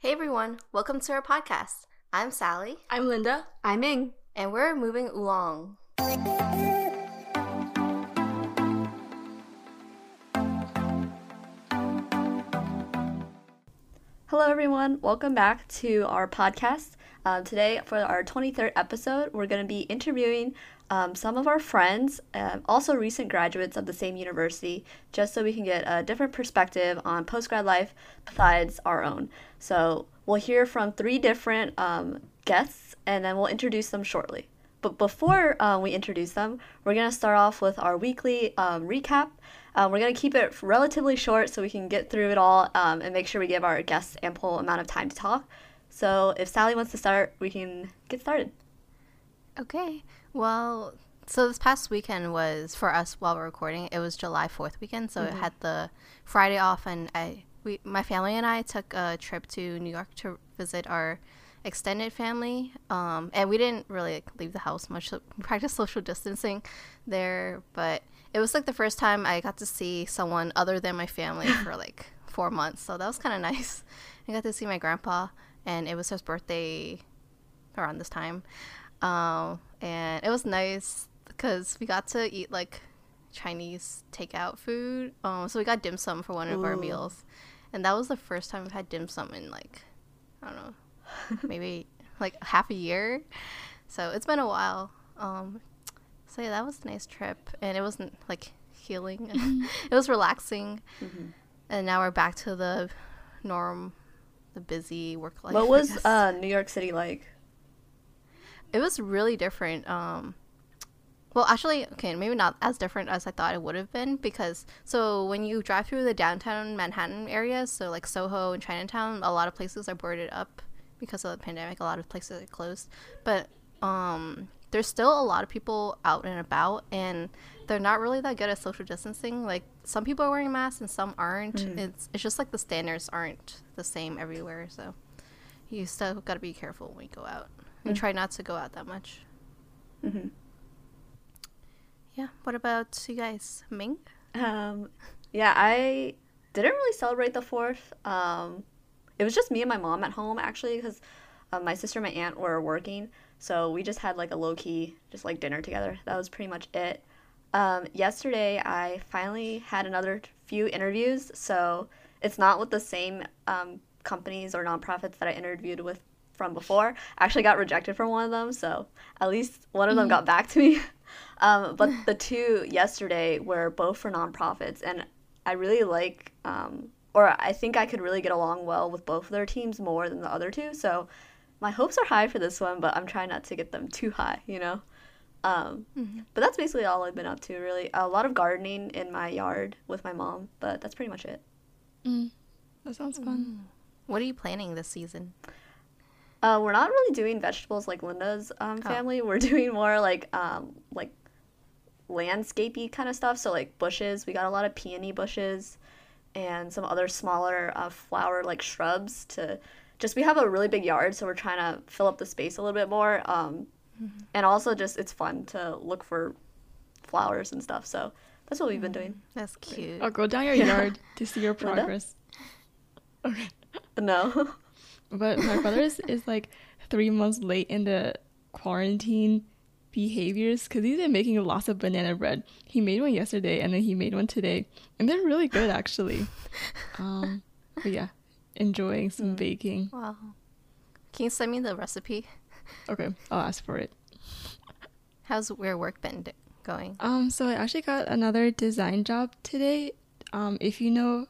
Hey everyone, welcome to our podcast. I'm Sally. I'm Linda. I'm Ming. And we're moving along. Hello, everyone. Welcome back to our podcast. Um, today, for our 23rd episode, we're going to be interviewing um, some of our friends, uh, also recent graduates of the same university, just so we can get a different perspective on postgrad life besides our own. So, we'll hear from three different um, guests and then we'll introduce them shortly. But before uh, we introduce them, we're going to start off with our weekly um, recap. We're going to keep it relatively short so we can get through it all um, and make sure we give our guests ample amount of time to talk. So if Sally wants to start, we can get started. Okay. Well, so this past weekend was for us while we're recording. It was July Fourth weekend, so mm-hmm. it had the Friday off, and I we my family and I took a trip to New York to visit our extended family, um, and we didn't really like, leave the house much. So we practiced social distancing there, but it was like the first time I got to see someone other than my family for like four months. So that was kind of nice. I got to see my grandpa, and it was his birthday around this time. Um, and it was nice because we got to eat like Chinese takeout food. Um, so we got dim sum for one of Ooh. our meals, and that was the first time we've had dim sum in like I don't know, maybe like half a year. So it's been a while. Um, so yeah, that was a nice trip, and it wasn't like healing. it was relaxing, mm-hmm. and now we're back to the norm, the busy work life. What was uh, New York City like? It was really different. Um, well, actually, okay, maybe not as different as I thought it would have been because so when you drive through the downtown Manhattan area, so like Soho and Chinatown, a lot of places are boarded up because of the pandemic. A lot of places are closed, but um, there's still a lot of people out and about, and they're not really that good at social distancing. Like some people are wearing masks and some aren't. Mm. It's it's just like the standards aren't the same everywhere, so you still got to be careful when you go out. And mm. try not to go out that much. Mm-hmm. Yeah. What about you guys, Ming? Um, yeah, I didn't really celebrate the fourth. Um, it was just me and my mom at home actually because uh, my sister and my aunt were working, so we just had like a low key, just like dinner together. That was pretty much it. Um, yesterday, I finally had another few interviews, so it's not with the same um, companies or nonprofits that I interviewed with from before. I actually got rejected from one of them, so at least one of them mm-hmm. got back to me. um, but the two yesterday were both for nonprofits, and I really like, um, or I think I could really get along well with both of their teams more than the other two. So my hopes are high for this one, but I'm trying not to get them too high, you know? Um, mm-hmm. But that's basically all I've been up to, really. A lot of gardening in my yard with my mom, but that's pretty much it. Mm. That sounds fun. Mm. What are you planning this season? Uh, we're not really doing vegetables like Linda's um, oh. family. Oh. We're doing more like um, like landscapey kind of stuff. So like bushes. We got a lot of peony bushes and some other smaller uh, flower like shrubs to just we have a really big yard, so we're trying to fill up the space a little bit more. Um, mm-hmm. And also, just it's fun to look for flowers and stuff. So that's what we've been doing. Mm-hmm. That's cute. I'll go down your yard to see your progress. okay. No. but my brother is, is like three months late in the quarantine behaviors because he's been making lots of banana bread. He made one yesterday and then he made one today, and they're really good actually. um, but yeah, enjoying some mm. baking. Wow. Can you send me the recipe? Okay, I'll ask for it. How's your work been going? Um, so I actually got another design job today. Um, if you know,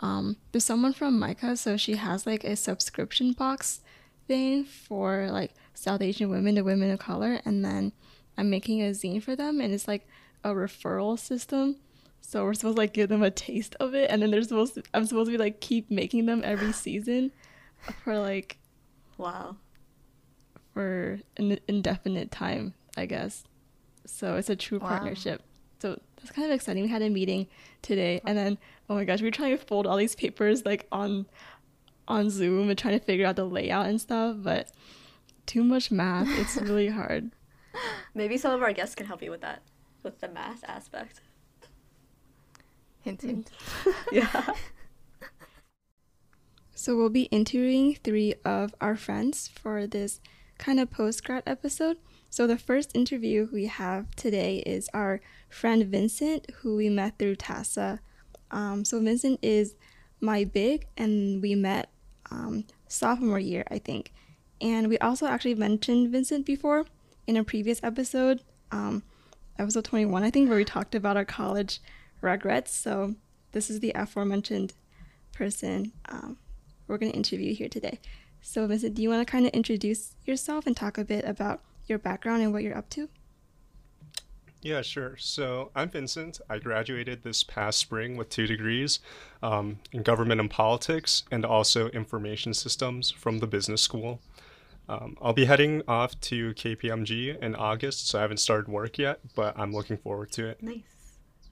um, there's someone from MICA, so she has like a subscription box thing for like South Asian women to women of color, and then I'm making a zine for them, and it's like a referral system. So we're supposed to like give them a taste of it, and then they're supposed to. I'm supposed to be like keep making them every season, for like, wow, for an indefinite time, I guess. So it's a true wow. partnership. So that's kind of exciting. We had a meeting today, and then oh my gosh, we were trying to fold all these papers like on on Zoom and trying to figure out the layout and stuff, but too much math. It's really hard. Maybe some of our guests can help you with that, with the math aspect. Hint, hint. yeah. So we'll be interviewing three of our friends for this kind of post grad episode. So the first interview we have today is our friend Vincent, who we met through TASA. Um, so Vincent is my big, and we met um, sophomore year, I think. And we also actually mentioned Vincent before in a previous episode, um, episode 21, I think, where we talked about our college regrets. So this is the aforementioned person um, we're going to interview here today. So, Vincent, do you want to kind of introduce yourself and talk a bit about your background and what you're up to? Yeah, sure. So I'm Vincent. I graduated this past spring with two degrees um, in government and politics and also information systems from the business school. Um, I'll be heading off to KPMG in August, so I haven't started work yet, but I'm looking forward to it. Nice.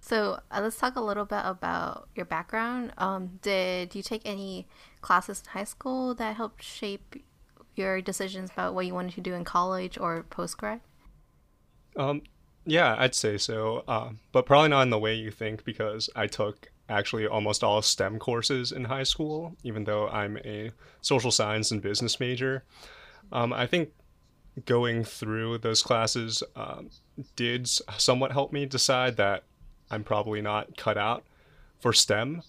So uh, let's talk a little bit about your background. Um, did you take any classes in high school that helped shape your decisions about what you wanted to do in college or post grad? Um, yeah, I'd say so, uh, but probably not in the way you think because I took actually almost all STEM courses in high school, even though I'm a social science and business major. Um, I think going through those classes um, did somewhat help me decide that I'm probably not cut out for STEM.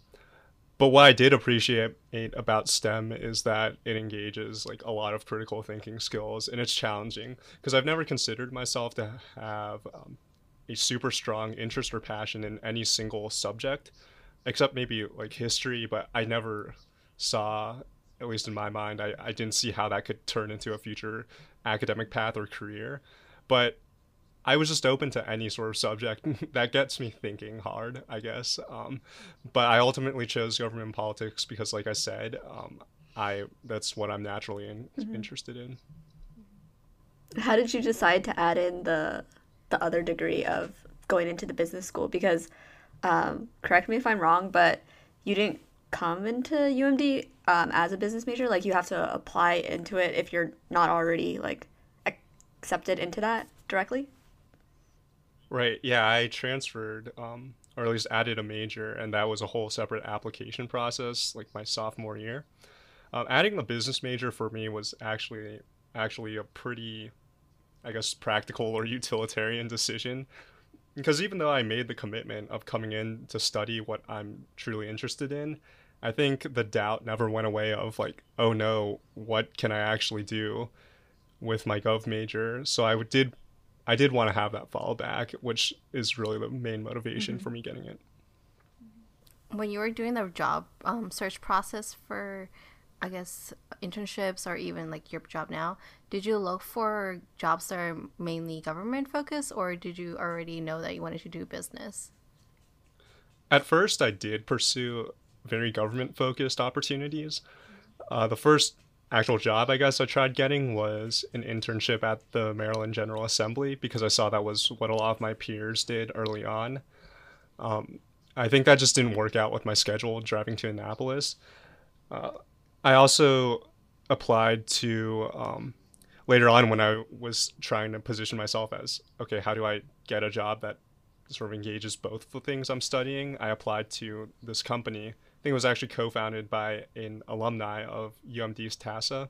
But what I did appreciate about STEM is that it engages like a lot of critical thinking skills, and it's challenging because I've never considered myself to have um, a super strong interest or passion in any single subject, except maybe like history. But I never saw, at least in my mind, I, I didn't see how that could turn into a future academic path or career. But I was just open to any sort of subject that gets me thinking hard, I guess. Um, but I ultimately chose government politics because, like I said, um, I that's what I'm naturally in, mm-hmm. interested in. How did you decide to add in the the other degree of going into the business school? Because, um, correct me if I'm wrong, but you didn't come into UMD um, as a business major. Like you have to apply into it if you're not already like accepted into that directly. Right. Yeah, I transferred, um, or at least added a major, and that was a whole separate application process, like my sophomore year. Um, adding the business major for me was actually actually a pretty, I guess, practical or utilitarian decision, because even though I made the commitment of coming in to study what I'm truly interested in, I think the doubt never went away of like, oh no, what can I actually do with my gov major? So I did I did want to have that fallback, which is really the main motivation mm-hmm. for me getting it. When you were doing the job um, search process for, I guess, internships or even like your job now, did you look for jobs that are mainly government focused or did you already know that you wanted to do business? At first, I did pursue very government focused opportunities. Uh, the first actual job I guess I tried getting was an internship at the Maryland General Assembly because I saw that was what a lot of my peers did early on. Um, I think that just didn't work out with my schedule driving to Annapolis. Uh, I also applied to um, later on when I was trying to position myself as okay, how do I get a job that sort of engages both the things I'm studying? I applied to this company think it was actually co-founded by an alumni of UMD's TASA.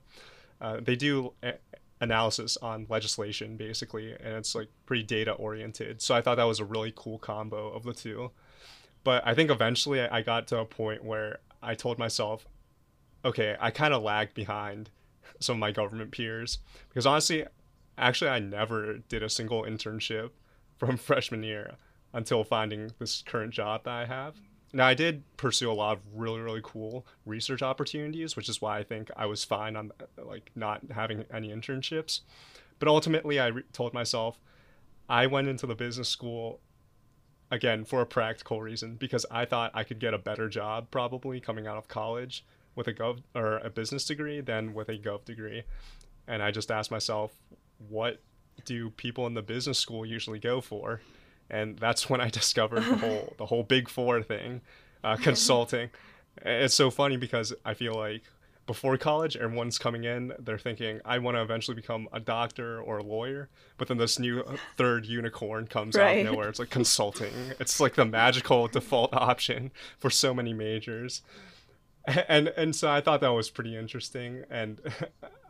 Uh, they do a- analysis on legislation basically, and it's like pretty data oriented. So I thought that was a really cool combo of the two. But I think eventually I got to a point where I told myself, okay, I kind of lagged behind some of my government peers because honestly, actually, I never did a single internship from freshman year until finding this current job that I have. Now, I did pursue a lot of really, really cool research opportunities, which is why I think I was fine on like not having any internships. But ultimately, I re- told myself I went into the business school again for a practical reason because I thought I could get a better job probably coming out of college with a gov or a business degree than with a gov degree. And I just asked myself, what do people in the business school usually go for? And that's when I discovered the whole the whole Big Four thing, uh, consulting. It's so funny because I feel like before college, everyone's coming in, they're thinking, I want to eventually become a doctor or a lawyer. But then this new uh, third unicorn comes right. out of nowhere. It's like consulting. It's like the magical default option for so many majors. and and so I thought that was pretty interesting, and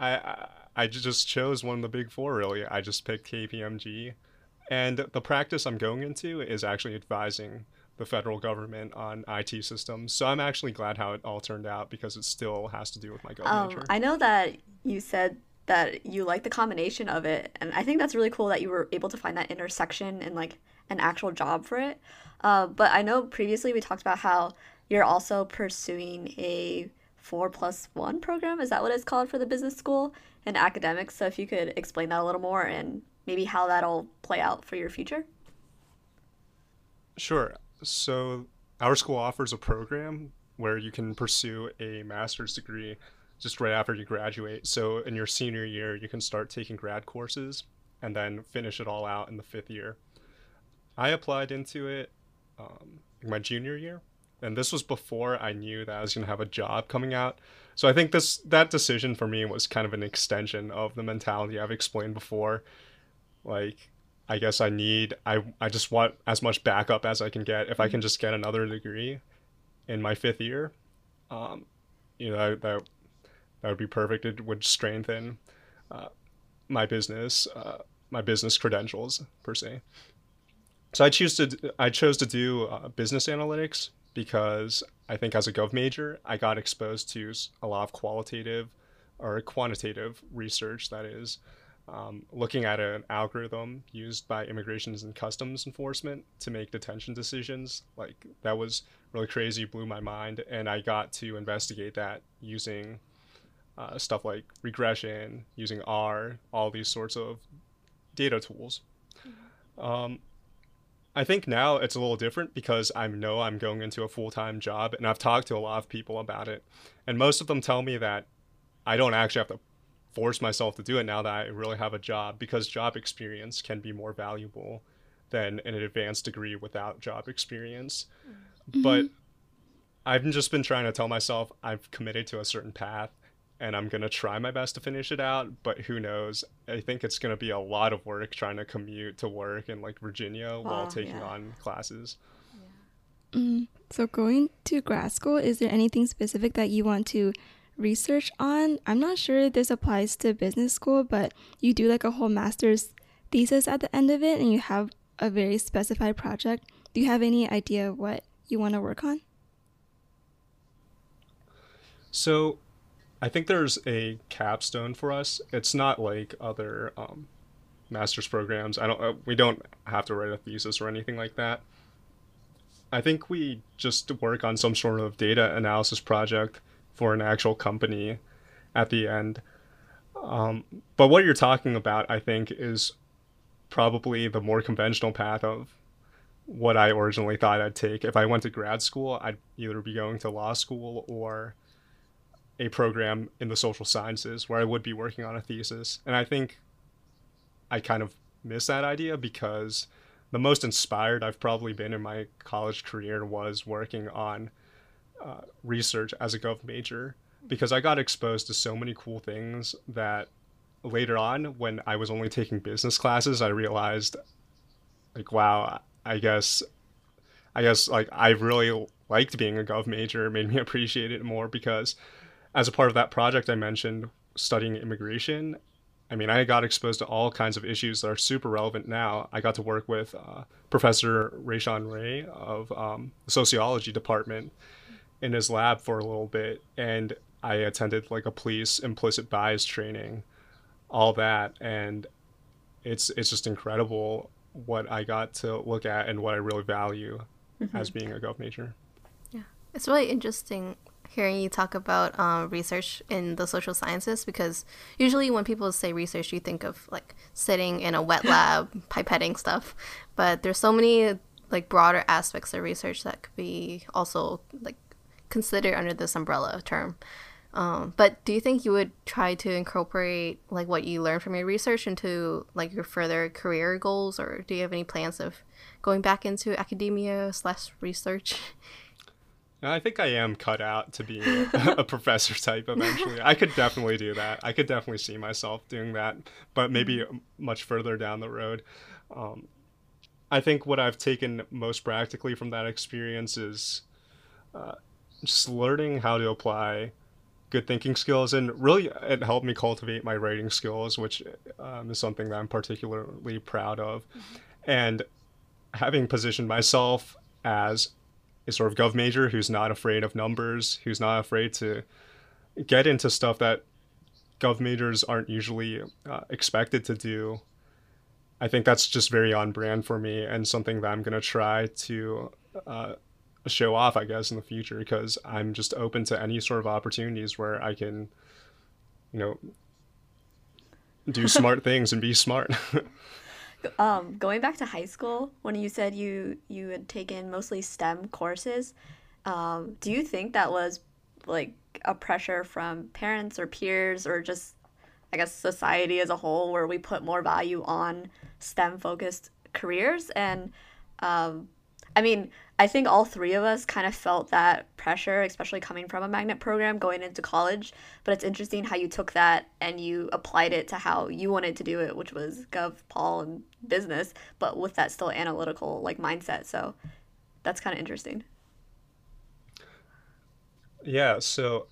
I, I I just chose one of the big four. Really, I just picked KPMG, and the practice I'm going into is actually advising the federal government on IT systems. So I'm actually glad how it all turned out because it still has to do with my go Um, major. I know that you said that you like the combination of it, and I think that's really cool that you were able to find that intersection and like an actual job for it. Uh, but I know previously we talked about how you're also pursuing a four plus one program. Is that what it's called for the business school and academics? So if you could explain that a little more and maybe how that'll play out for your future. Sure. So our school offers a program where you can pursue a master's degree just right after you graduate. So in your senior year, you can start taking grad courses and then finish it all out in the fifth year. I applied into it um, my junior year, and this was before I knew that I was going to have a job coming out. So I think this that decision for me was kind of an extension of the mentality I've explained before. Like I guess I need I I just want as much backup as I can get. If I can just get another degree in my fifth year, um, you know that that would be perfect. It would strengthen uh, my business uh, my business credentials per se. So I choose to I chose to do uh, business analytics because I think as a gov major I got exposed to a lot of qualitative or quantitative research that is um, looking at an algorithm used by immigrations and customs enforcement to make detention decisions like that was really crazy blew my mind and i got to investigate that using uh, stuff like regression using r all these sorts of data tools. Um, i think now it's a little different because i know i'm going into a full-time job and i've talked to a lot of people about it. And most of them tell me that i don't actually have to force myself to do it now that I really have a job because job experience can be more valuable than an advanced degree without job experience. Mm-hmm. But I've just been trying to tell myself I've committed to a certain path and I'm going to try my best to finish it out, but who knows? I think it's going to be a lot of work trying to commute to work in like Virginia while taking yeah. on classes. Mm, so going to grad school, is there anything specific that you want to research on. I'm not sure this applies to business school, but you do like a whole master's thesis at the end of it and you have a very specified project. Do you have any idea what you want to work on? So, I think there's a capstone for us. It's not like other um, master's programs. I don't. Uh, we don't have to write a thesis or anything like that. I think we just work on some sort of data analysis project for an actual company at the end. Um, but what you're talking about, I think, is probably the more conventional path of what I originally thought I'd take. If I went to grad school, I'd either be going to law school or a program in the social sciences where I would be working on a thesis. And I think I kind of miss that idea because the most inspired I've probably been in my college career was working on uh, research as a gov major because I got exposed to so many cool things that later on when I was only taking business classes I realized like wow I guess I guess like I really liked being a gov major it made me appreciate it more because as a part of that project I mentioned studying immigration I mean, I got exposed to all kinds of issues that are super relevant now. I got to work with uh, Professor Rashawn Ray of um, the sociology department, in his lab for a little bit and I attended like a police implicit bias training, all that and it's it's just incredible what I got to look at and what I really value mm-hmm. as being a gov major. Yeah. It's really interesting hearing you talk about um, research in the social sciences because usually when people say research you think of like sitting in a wet lab pipetting stuff but there's so many like broader aspects of research that could be also like considered under this umbrella term. Um, but do you think you would try to incorporate like what you learned from your research into like your further career goals, or do you have any plans of going back into academia slash research? I think I am cut out to be a, a professor type eventually. I could definitely do that. I could definitely see myself doing that, but maybe mm-hmm. much further down the road. Um, I think what I've taken most practically from that experience is uh, just learning how to apply good thinking skills and really it helped me cultivate my writing skills which um, is something that i'm particularly proud of mm-hmm. and having positioned myself as a sort of gov major who's not afraid of numbers who's not afraid to get into stuff that gov majors aren't usually uh, expected to do i think that's just very on brand for me and something that i'm going to try to uh, show off, I guess, in the future because I'm just open to any sort of opportunities where I can, you know, do smart things and be smart. um, going back to high school, when you said you you had taken mostly STEM courses, um, do you think that was like a pressure from parents or peers or just I guess society as a whole where we put more value on STEM focused careers and um, I mean, I think all three of us kind of felt that pressure, especially coming from a magnet program going into college. But it's interesting how you took that and you applied it to how you wanted to do it, which was gov, pol, and business, but with that still analytical like mindset. So that's kind of interesting. Yeah. So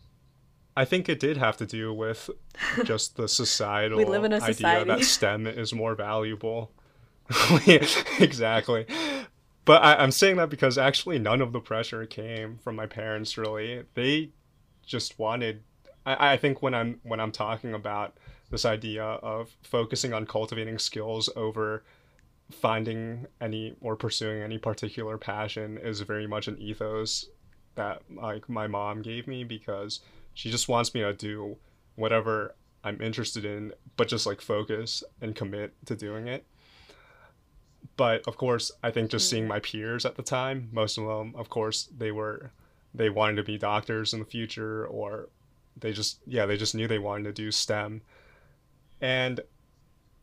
I think it did have to do with just the societal we live in a idea that STEM is more valuable. exactly but I, am saying that because actually none of the pressure came from my parents really. They just wanted I, I think when I'm when I'm talking about this idea of focusing on cultivating skills over finding any or pursuing any particular passion is very much an ethos that like my mom gave me because she just wants me to do whatever I'm interested in but just like focus and commit to doing it but of course, I think just seeing mm. my peers at the time, most of them, of course, they were they wanted to be doctors in the future, or they just yeah they just knew they wanted to do STEM, and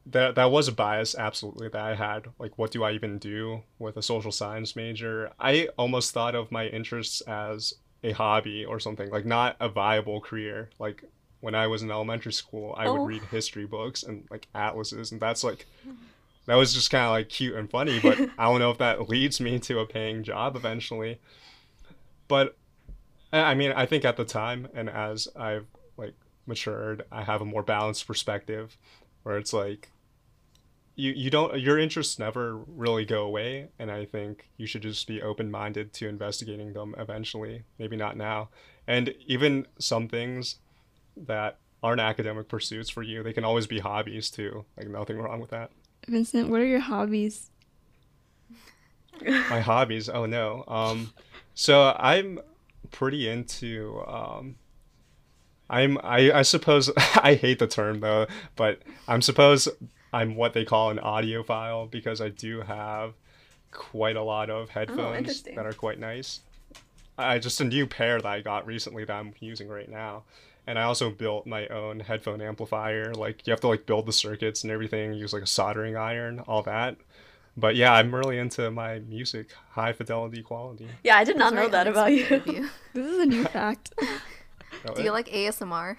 that that was a bias absolutely that I had. Like, what do I even do with a social science major? I almost thought of my interests as a hobby or something, like not a viable career. Like when I was in elementary school, I oh. would read history books and like atlases, and that's like that was just kind of like cute and funny, but I don't know if that leads me to a paying job eventually. But I mean, I think at the time and as I've like matured, I have a more balanced perspective where it's like you you don't your interests never really go away and I think you should just be open-minded to investigating them eventually, maybe not now. And even some things that aren't academic pursuits for you, they can always be hobbies too. Like nothing wrong with that. Vincent, what are your hobbies? My hobbies? Oh no. Um, so I'm pretty into. Um, I'm I I suppose I hate the term though, but I'm suppose I'm what they call an audiophile because I do have quite a lot of headphones oh, that are quite nice. I just a new pair that I got recently that I'm using right now and I also built my own headphone amplifier. Like you have to like build the circuits and everything, use like a soldering iron, all that. But yeah, I'm really into my music, high fidelity quality. Yeah, I did not know that about you. this is a new fact. do you like ASMR?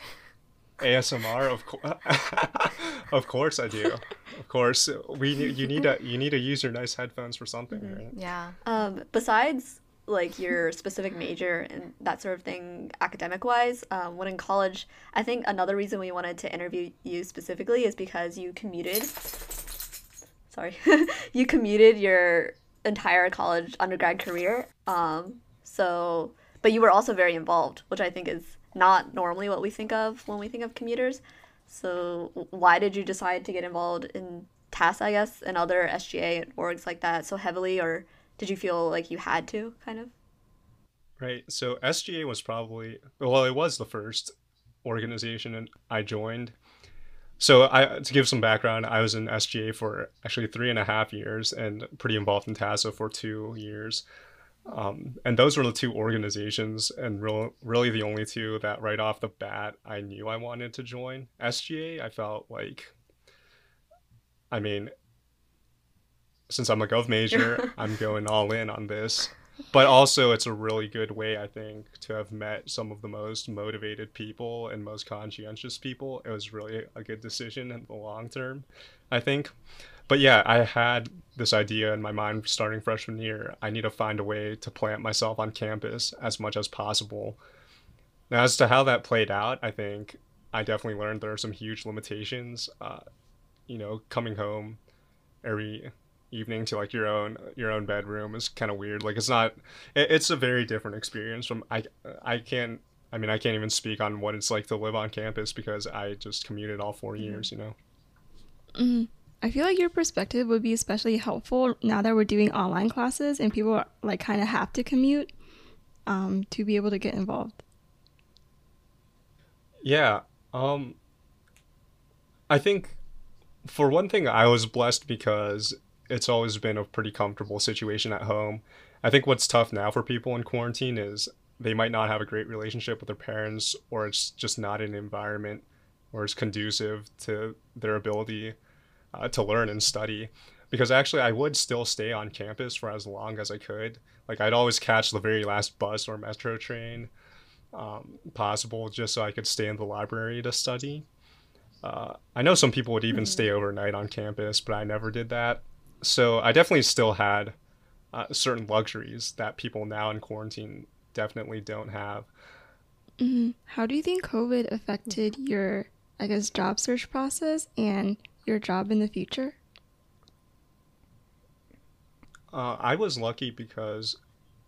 ASMR, of course, of course I do. Of course, we you need to you need to use your nice headphones for something, mm-hmm. right? Yeah. Um, besides like your specific major and that sort of thing academic wise um, when in college i think another reason we wanted to interview you specifically is because you commuted sorry you commuted your entire college undergrad career um, so but you were also very involved which i think is not normally what we think of when we think of commuters. So why did you decide to get involved in TAS, I guess, and other SGA orgs like that so heavily, or did you feel like you had to kind of? Right. So SGA was probably well, it was the first organization and I joined. So I to give some background, I was in SGA for actually three and a half years and pretty involved in TASA for two years. Um, and those were the two organizations and real, really the only two that right off the bat I knew I wanted to join. SGA, I felt like, I mean, since I'm a gov major, I'm going all in on this. But also, it's a really good way, I think, to have met some of the most motivated people and most conscientious people. It was really a good decision in the long term, I think. but yeah, I had this idea in my mind starting freshman year. I need to find a way to plant myself on campus as much as possible. Now, as to how that played out, I think I definitely learned there are some huge limitations. Uh, you know, coming home every evening to like your own your own bedroom is kind of weird. Like it's not. It, it's a very different experience from I. I can't. I mean, I can't even speak on what it's like to live on campus because I just commuted all 4 mm-hmm. years. You know. Mm-hmm. I feel like your perspective would be especially helpful now that we're doing online classes and people like kind of have to commute um, to be able to get involved. Yeah. Um, I think for one thing, I was blessed because it's always been a pretty comfortable situation at home. I think what's tough now for people in quarantine is they might not have a great relationship with their parents, or it's just not an environment where it's conducive to their ability uh, to learn and study. Because actually, I would still stay on campus for as long as I could. Like, I'd always catch the very last bus or metro train um, possible just so I could stay in the library to study. Uh, I know some people would even mm-hmm. stay overnight on campus, but I never did that. So I definitely still had uh, certain luxuries that people now in quarantine definitely don't have. Mm-hmm. How do you think COVID affected your, I guess, job search process and your job in the future? Uh, I was lucky because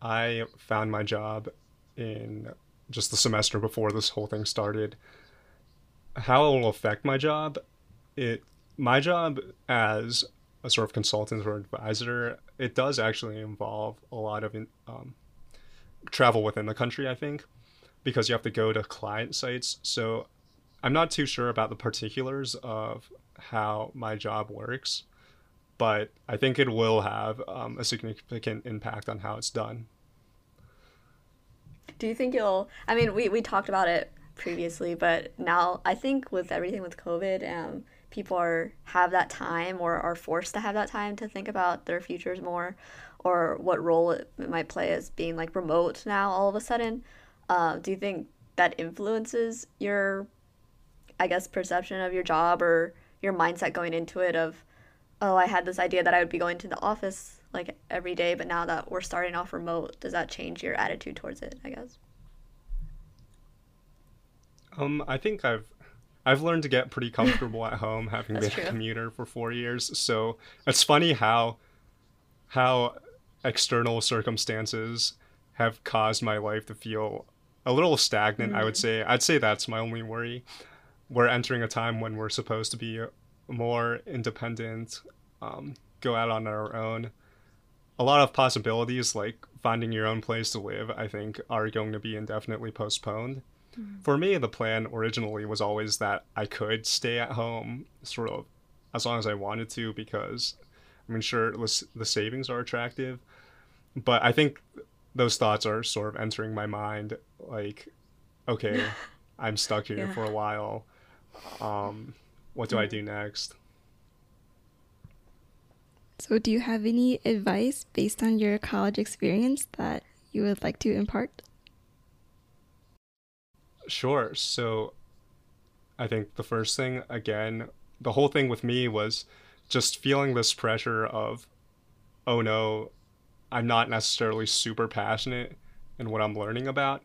I found my job in just the semester before this whole thing started. How it will affect my job, it my job as a sort of consultant or advisor, it does actually involve a lot of um, travel within the country. I think because you have to go to client sites. So I'm not too sure about the particulars of how my job works, but I think it will have um, a significant impact on how it's done. Do you think you'll? I mean, we, we talked about it previously, but now I think with everything with COVID, um, people are have that time or are forced to have that time to think about their futures more, or what role it might play as being like remote now all of a sudden. Uh, do you think that influences your, I guess, perception of your job or your mindset going into it of oh i had this idea that i would be going to the office like every day but now that we're starting off remote does that change your attitude towards it i guess um i think i've i've learned to get pretty comfortable at home having been true. a commuter for four years so it's funny how how external circumstances have caused my life to feel a little stagnant mm-hmm. i would mm. say i'd say that's my only worry we're entering a time when we're supposed to be more independent, um, go out on our own. A lot of possibilities, like finding your own place to live, I think, are going to be indefinitely postponed. For me, the plan originally was always that I could stay at home sort of as long as I wanted to because, I mean, sure, the savings are attractive, but I think those thoughts are sort of entering my mind like, okay, I'm stuck here yeah. for a while um, what do I do next? So, do you have any advice based on your college experience that you would like to impart? Sure. So, I think the first thing, again, the whole thing with me was just feeling this pressure of, oh no, I'm not necessarily super passionate in what I'm learning about.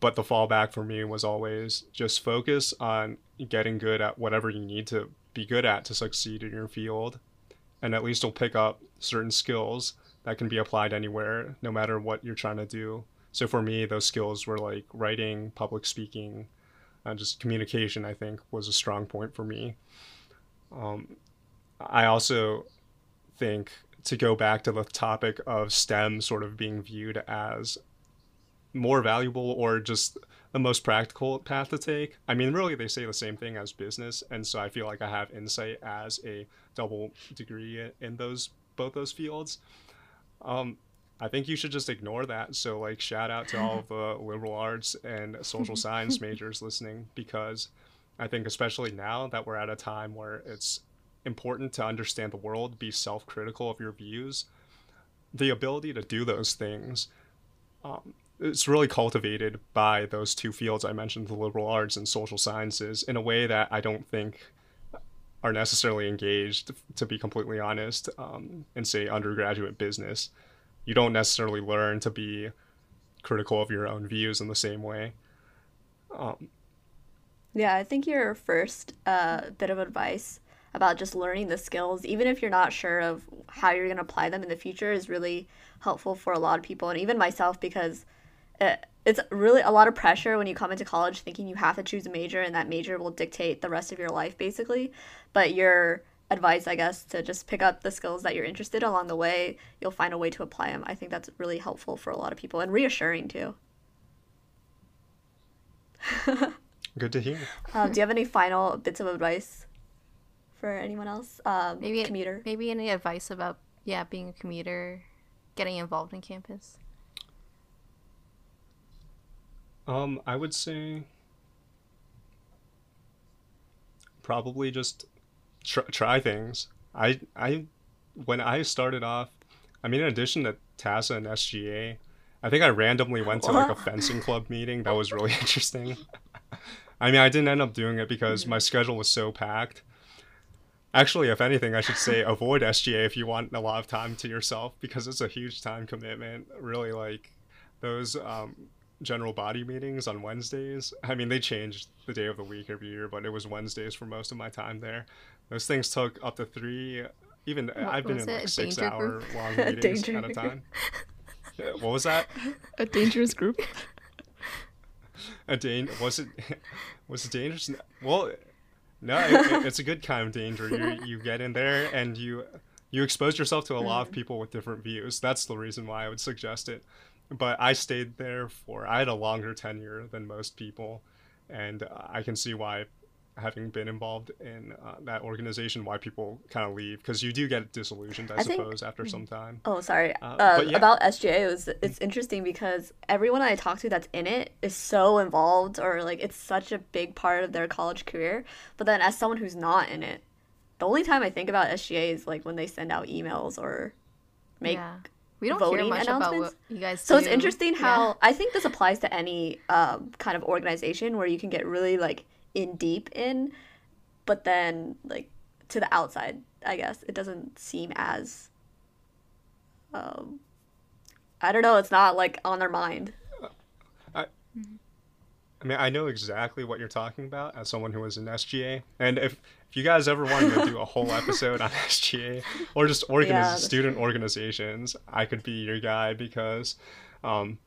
But the fallback for me was always just focus on getting good at whatever you need to be good at to succeed in your field. And at least you'll pick up certain skills that can be applied anywhere, no matter what you're trying to do. So for me, those skills were like writing, public speaking, and just communication, I think, was a strong point for me. Um, I also think to go back to the topic of STEM sort of being viewed as more valuable or just the most practical path to take. I mean, really, they say the same thing as business, and so I feel like I have insight as a double degree in those both those fields. Um, I think you should just ignore that. So, like, shout out to all of the liberal arts and social science majors listening, because I think, especially now that we're at a time where it's important to understand the world, be self critical of your views, the ability to do those things um, it's really cultivated by those two fields I mentioned, the liberal arts and social sciences, in a way that I don't think are necessarily engaged, to be completely honest, um, in say undergraduate business. You don't necessarily learn to be critical of your own views in the same way. Um, yeah, I think your first uh, bit of advice about just learning the skills, even if you're not sure of how you're going to apply them in the future, is really helpful for a lot of people, and even myself, because it, it's really a lot of pressure when you come into college thinking you have to choose a major and that major will dictate the rest of your life, basically. But your advice, I guess, to just pick up the skills that you're interested in along the way, you'll find a way to apply them. I think that's really helpful for a lot of people and reassuring too. Good to hear. Um, do you have any final bits of advice for anyone else? Um, maybe commuter. Maybe any advice about yeah being a commuter, getting involved in campus. Um, I would say probably just try, try things. I I when I started off, I mean, in addition to TASA and SGA, I think I randomly went to like a fencing club meeting. That was really interesting. I mean, I didn't end up doing it because my schedule was so packed. Actually, if anything, I should say avoid SGA if you want a lot of time to yourself because it's a huge time commitment. Really, like those um, general body meetings on Wednesdays. I mean, they changed the day of the week every year, but it was Wednesdays for most of my time there. Those things took up to three, even what I've been in like six hour group? long meetings at a time. what was that? A dangerous group. a dan was it was it dangerous? Well, no, it, it's a good kind of danger. You you get in there and you you expose yourself to a lot of mm. people with different views. That's the reason why I would suggest it. But I stayed there for I had a longer tenure than most people, and I can see why having been involved in uh, that organization why people kind of leave because you do get disillusioned i, I suppose think, after some time oh sorry uh, uh, yeah. about sga it was, it's interesting because everyone i talk to that's in it is so involved or like it's such a big part of their college career but then as someone who's not in it the only time i think about sga is like when they send out emails or make yeah. We don't voting hear much about what you guys So it's interesting how yeah. I think this applies to any um, kind of organization where you can get really like in deep in, but then like to the outside, I guess it doesn't seem as. Um, I don't know. It's not like on their mind. I, I mean, I know exactly what you're talking about as someone who was in SGA, and if if you guys ever wanted to do a whole episode on SGA or just organiz- yeah, student true. organizations, I could be your guy because. Um,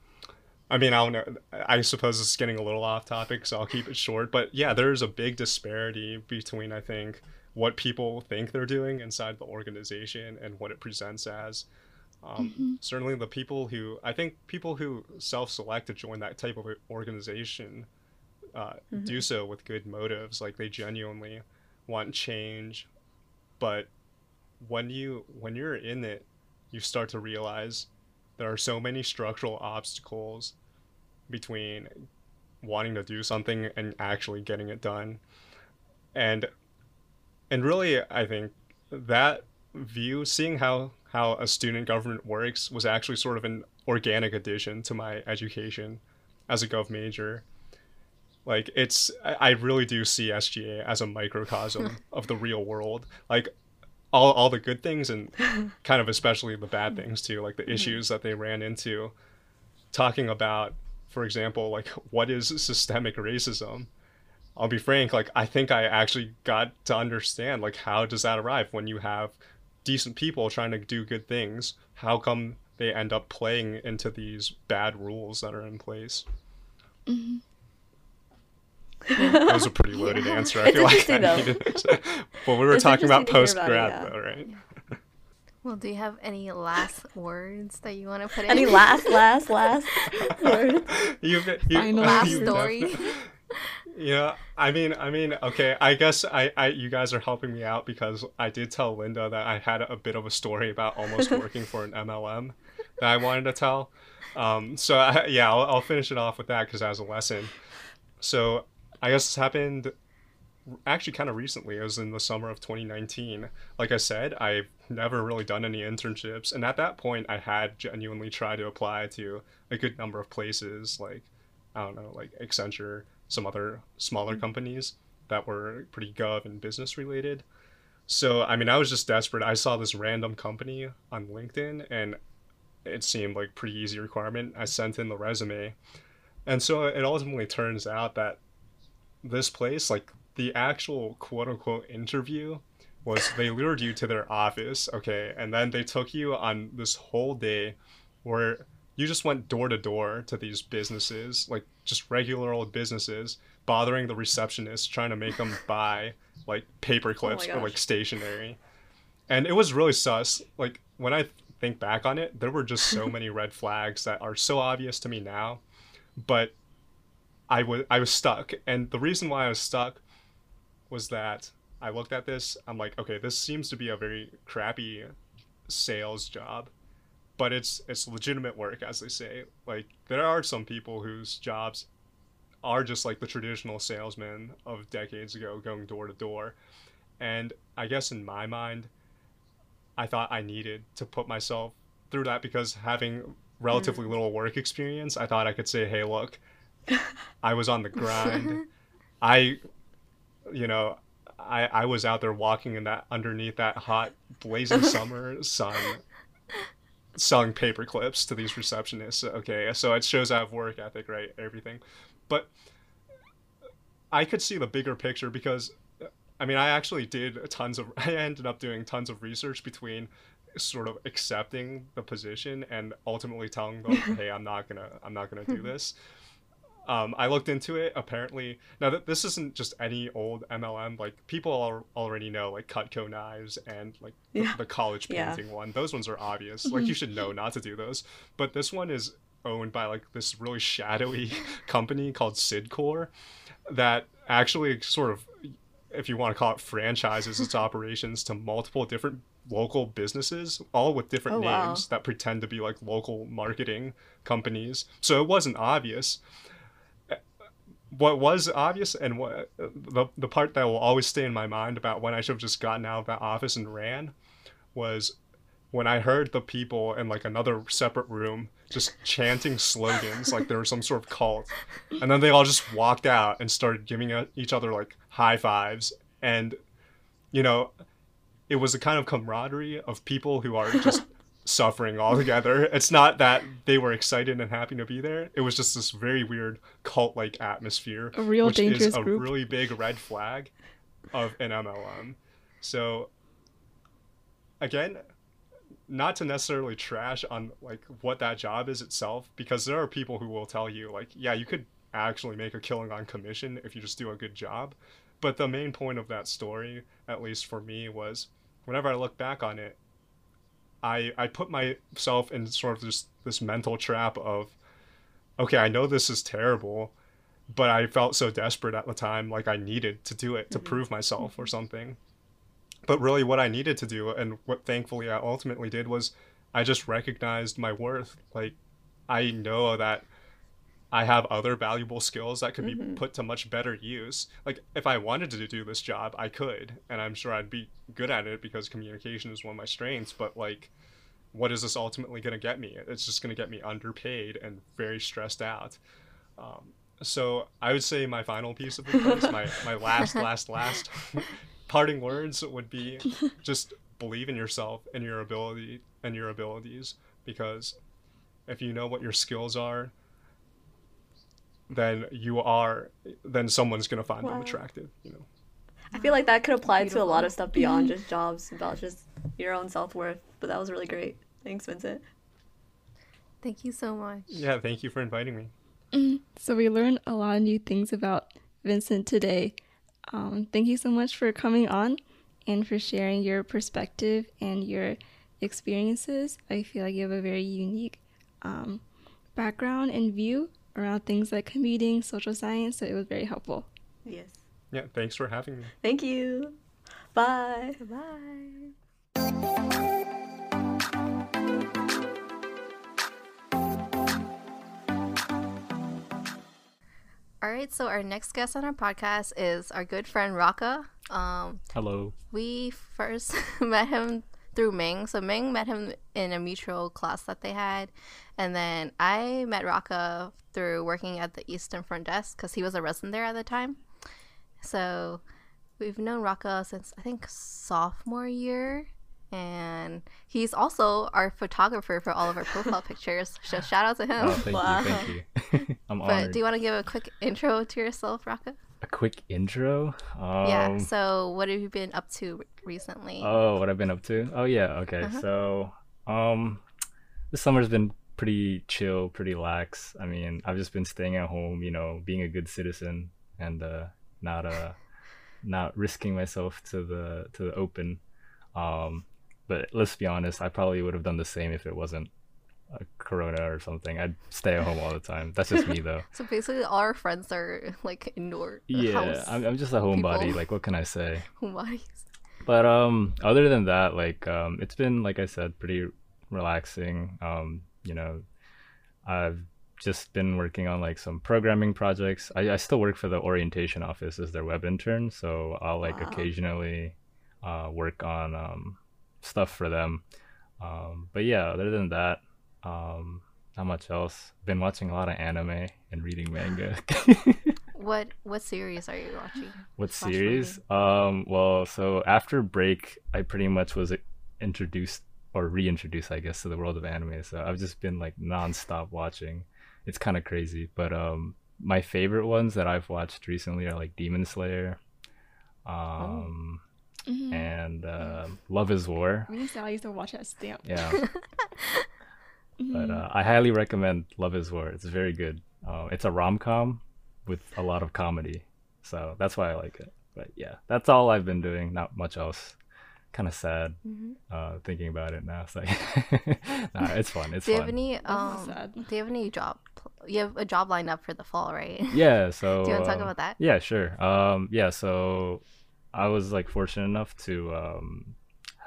I mean, I don't know. I suppose this is getting a little off topic, so I'll keep it short. But yeah, there's a big disparity between, I think, what people think they're doing inside the organization and what it presents as. Um, mm-hmm. Certainly, the people who, I think, people who self select to join that type of organization uh, mm-hmm. do so with good motives. Like they genuinely want change. But when you when you're in it, you start to realize there are so many structural obstacles between wanting to do something and actually getting it done. And and really i think that view seeing how how a student government works was actually sort of an organic addition to my education as a gov major. Like it's i really do see sga as a microcosm of the real world. Like all, all the good things and kind of especially the bad things too like the mm-hmm. issues that they ran into. Talking about for example like what is systemic racism? I'll be frank like i think i actually got to understand like how does that arrive when you have decent people trying to do good things? How come they end up playing into these bad rules that are in place? Mm-hmm that was a pretty loaded yeah. answer. I it's feel like I though. needed it. Well, we were it's talking about post grad, yeah. though, right? Well, do you have any last words that you want to put in? Any last, last, last words? You've, you, Final last story. Yeah, I mean, I mean, okay. I guess I, I, you guys are helping me out because I did tell Linda that I had a bit of a story about almost working for an MLM that I wanted to tell. Um, so I, yeah, I'll, I'll finish it off with that because as a lesson. So I guess this happened actually kind of recently. It was in the summer of 2019. Like I said, I've never really done any internships, and at that point, I had genuinely tried to apply to a good number of places, like I don't know, like Accenture, some other smaller mm-hmm. companies that were pretty gov and business related. So, I mean, I was just desperate. I saw this random company on LinkedIn and it seemed like pretty easy requirement. I sent in the resume. And so it ultimately turns out that this place, like the actual quote unquote interview, was they lured you to their office, okay, and then they took you on this whole day where you just went door to door to these businesses, like just regular old businesses, bothering the receptionist, trying to make them buy like paper oh clips Oh or like stationery. And it was really sus. Like when I think back on it, there were just so many red flags that are so obvious to me now, but I was I was stuck. And the reason why I was stuck was that I looked at this, I'm like, okay, this seems to be a very crappy sales job, but it's it's legitimate work as they say. Like there are some people whose jobs are just like the traditional salesman of decades ago going door to door. And I guess in my mind, I thought I needed to put myself through that because having relatively mm. little work experience, I thought I could say, hey, look, I was on the grind. I, you know, I, I was out there walking in that underneath that hot blazing summer sun selling paper clips to these receptionists. Okay, so it shows I have work ethic, right? Everything. But I could see the bigger picture because I mean I actually did tons of I ended up doing tons of research between sort of accepting the position and ultimately telling them, hey, I'm not gonna I'm not gonna do hmm. this. Um, I looked into it. Apparently, now that this isn't just any old MLM. Like people al- already know, like Cutco knives and like the, Yeah. the college Yeah. painting one. Those ones are obvious. Like you should know not to do those. But this one is owned by like this really shadowy company called Cydcor that actually sort of, if you want to call it franchises, its operations to multiple different local businesses, all with different Oh, wow. names that pretend to be like local marketing companies. So it wasn't obvious what was obvious and what the, the part that will always stay in my mind about when I should have just gotten out of that office and ran was when I heard the people in like another separate room just chanting slogans like there was some sort of cult. And then they all just walked out and started giving each other like high fives. And, you know, it was a kind of camaraderie of people who are just suffering all together. It's not that they were excited and happy to be there. It was just this very weird cult-like atmosphere, A real which is a group. really big red flag of an MLM. So again, not to necessarily trash on like what that job is itself, because there are people who will tell you like, yeah, you could actually make a killing on commission if you just do a good job. But the main point of that story, at least for me, was whenever I look back on it, I I put myself in sort of this this mental trap of, okay, I know this is terrible, but I felt so desperate at the time, like I needed to do it to mm-hmm. prove myself or mm-hmm. something. But really, what I needed to do, and what thankfully I ultimately did, was I just recognized my worth. Like, I know that I have other valuable skills that could be put to much better use. Like, if I wanted to do this job, I could, and I'm sure I'd be good at it because communication is one of my strengths. But, like, what is this ultimately going to get me? It's just going to get me underpaid and very stressed out. Um, so I would say my final piece of advice, my, my last, last, last parting words would be just believe in yourself and your ability and your abilities because if you know what your skills are, then you are then someone's gonna find them attractive, you know. I feel like that could apply to a lot of stuff beyond just jobs, about just your own self worth. But that was really great. Thanks, Vincent. Thank you so much. Yeah, thank you for inviting me. So we learned a lot of new things about Vincent today. Um, thank you so much for coming on and for sharing your perspective and your experiences. I feel like you have a very unique um, background and view around things like commuting, social science, so it was very helpful. Yes. Yeah, thanks for having me. Thank you. Bye. Bye. All right, so our next guest on our podcast is our good friend Raka. Um, Hello. we first met him through Ming. So Ming met him in a mutual class that they had, and then I met Raka through working at the Eastern Front Desk because he was a resident there at the time. So we've known Raka since I think sophomore year, and he's also our photographer for all of our profile pictures. So shout out to oh, him. Oh, thank Wow. you, thank you. I'm but honored. do you want to give a quick intro to yourself, Raka? A quick intro. Um, yeah. So what have you been up to recently? Oh, what I've been up to? Oh yeah, okay. Uh-huh. So, um, this summer's been pretty chill, pretty lax. I mean, I've just been staying at home, you know, being a good citizen and uh, not uh, not risking myself to the to the open. Um, but let's be honest, I probably would have done the same if it wasn't a corona or something. I'd stay at home all the time. That's just me though. so basically, all our friends are like indoor Yeah, I'm, I'm just a homebody. people. Like, what can I say? homebodies. But um, other than that, like um, it's been like I said, pretty relaxing. Um, you know, I've just been working on like some programming projects. I, I still work for the orientation office as their web intern, so I'll like Wow. occasionally uh, work on um, stuff for them. Um, but yeah, other than that, um, not much else. Been watching a lot of anime and reading manga. What what series are you watching? What slash series? Um, well, so after break, I pretty much was introduced or reintroduced, I guess, to the world of anime. So I've just been like nonstop watching. It's kind of crazy, but um, my favorite ones that I've watched recently are like Demon Slayer, um, Mhm. and uh, Love Is War. Me and Sally used to watch that stamp. Yeah, but Mhm. uh, I highly recommend Love Is War. It's very good. Uh, it's a rom com with a lot of comedy, so that's why I like it. But yeah, that's all I've been doing. Not much else. Kind of sad Mhm. uh, thinking about it now. It's like, nah, it's fun. It's Do you fun. have any um? sad. Do you have any job? You have a job lined up for the fall, right? yeah. So Do you want to talk about that? Yeah, sure. Um, yeah, so I was like fortunate enough to um,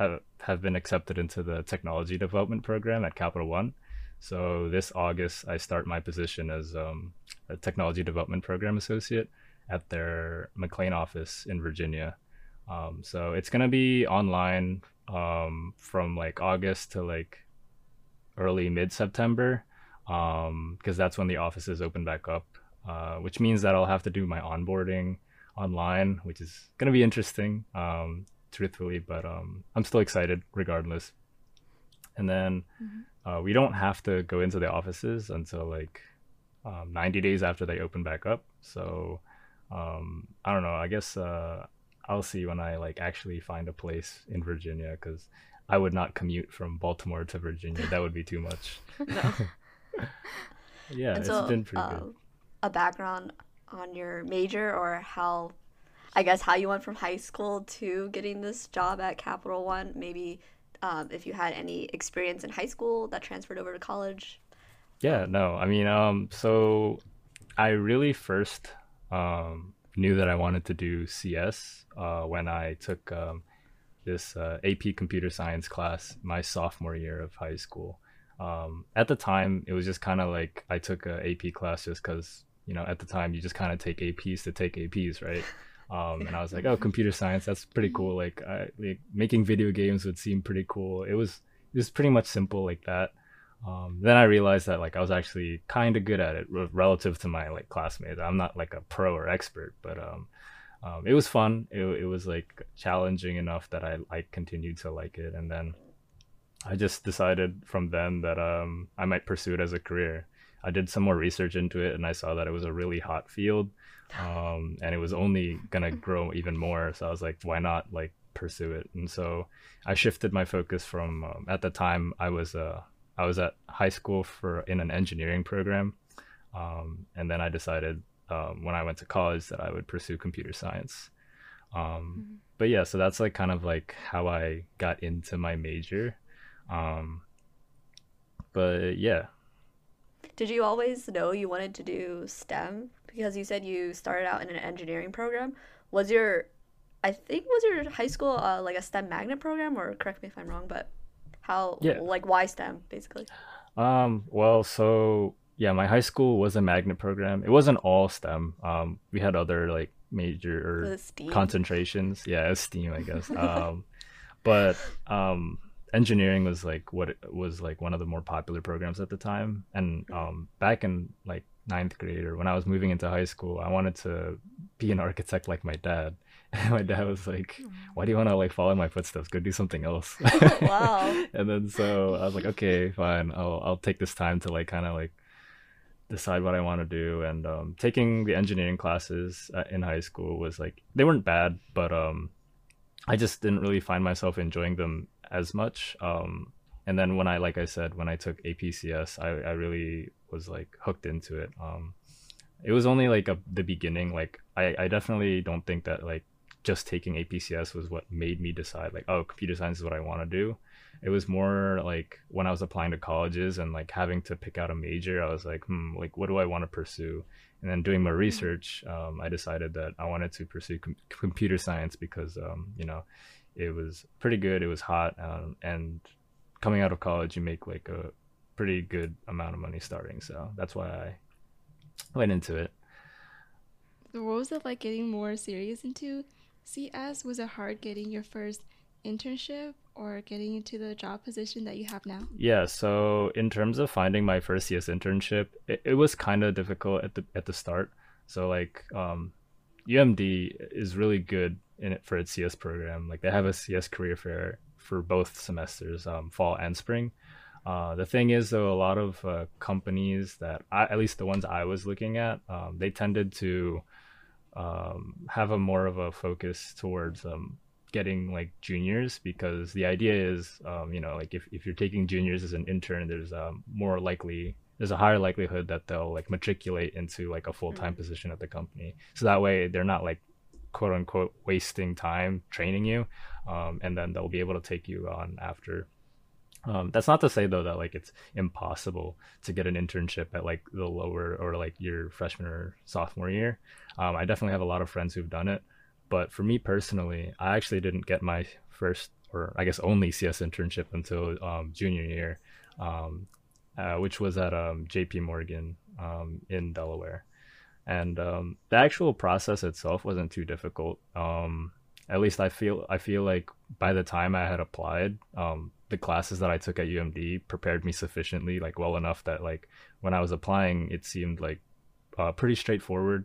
have have been accepted into the technology development program at Capital One. So this August, I start my position as um, a technology development program associate at their McLean office in Virginia. Um, so it's gonna be online um, from like August to like early mid September, because that's when the offices open back up uh, which means that I'll have to do my onboarding online, which is to be interesting, um, truthfully, but um, I'm still excited regardless. And then uh, we don't have to go into the offices until like um, 90 days after they open back up. So um, I don't know. I guess uh, I'll see when I like actually find a place in Virginia because I would not commute from Baltimore to Virginia. That would be too much. No. Yeah, and it's so, been pretty uh, good. a background on your major or how, I guess, how you went from high school to getting this job at Capital One. Maybe um, if you had any experience in high school that transferred over to college. Yeah, no, I mean, um, so I really first um, knew that I wanted to do CS uh, when I took um, this uh, AP computer science class my sophomore year of high school. Um, at the time, it was just kind of like I took a AP class just because, you know, at the time you just kind of take APs to take APs, right? Um, and I was like, oh, computer science, that's pretty cool. Like, I, like making video games would seem pretty cool. It was it was pretty much simple like that. Um, then I realized that like I was actually kind of good at it re- relative to my like classmates. I'm not like a pro or expert, but um, um, it was fun. It, it was like challenging enough that I I continued to like it, and then I just decided from then that um, I might pursue it as a career. I did some more research into it, and I saw that it was a really hot field, um, and it was only gonna grow even more. So I was like, why not like pursue it? And so I shifted my focus from um, at the time I was uh, I was at high school for in an engineering program, um, and then I decided um, when I went to college that I would pursue computer science. Um, But yeah, so that's like kind of like how I got into my major. Um, but yeah, Did you always know you wanted to do STEM? Because you said you started out in an engineering program. Was your, I think, was your high school uh, like a STEM magnet program? Or correct me if I'm wrong, but how, Yeah. like, why STEM, basically? Um, well, so yeah, my high school was a magnet program. It wasn't all STEM. Um, we had other like major concentrations. Yeah, it's STEAM, I guess. um, but um, engineering was like what was like one of the more popular programs at the time. And um, back in like ninth grade or when I was moving into high school, I wanted to be an architect like my dad. And my dad was like, "Why do you want to like follow my footsteps? Go do something else." wow. and then so I was like, "Okay, fine. I'll I'll take this time to like kind of like decide what I want to do." And um, taking the engineering classes uh, in high school was like they weren't bad, but um, I just didn't really find myself enjoying them as much. Um, and then when I, like I said, when I took APCS, I, I really was like hooked into it. Um, it was only like a, the beginning. Like I, I definitely don't think that like just taking APCS was what made me decide like, oh, computer science is what I want to do. It was more like when I was applying to colleges and like having to pick out a major, I was like, hmm, like what do I want to pursue? And then doing my research, um, I decided that I wanted to pursue com- computer science because, um, you know, it was pretty good. It was hot, um, and coming out of college, you make like a pretty good amount of money starting. So that's why I went into it. So what was it like getting more serious into CS? Was it hard getting your first internship or getting into the job position that you have now? Yeah, so in terms of finding my first CS internship, it, it was kind of difficult at the at the start. So like um, UMD is really good in it for its CS program. Like they have a CS career fair for both semesters, um, fall and spring. Uh, the thing is, though, a lot of uh, companies that, I, at least the ones I was looking at, um, they tended to um, have a more of a focus towards um, getting like juniors because the idea is, um, you know, like if, if you're taking juniors as an intern, there's um, more likely, there's a higher likelihood that they'll like matriculate into like a full time mm-hmm. position at the company. So that way they're not like quote unquote wasting time training you, um, and then they'll be able to take you on after. Um, that's not to say though that like it's impossible to get an internship at like the lower or like your freshman or sophomore year. Um, I definitely have a lot of friends who've done it, but for me personally, I actually didn't get my first or I guess only CS internship until um, junior year, um, uh, which was at um, J.P. Morgan um, in Delaware and um, the actual process itself wasn't too difficult. Um, at least I feel I feel like by the time I had applied, um, the classes that I took at UMD prepared me sufficiently, like well enough that like when I was applying, it seemed like uh, pretty straightforward.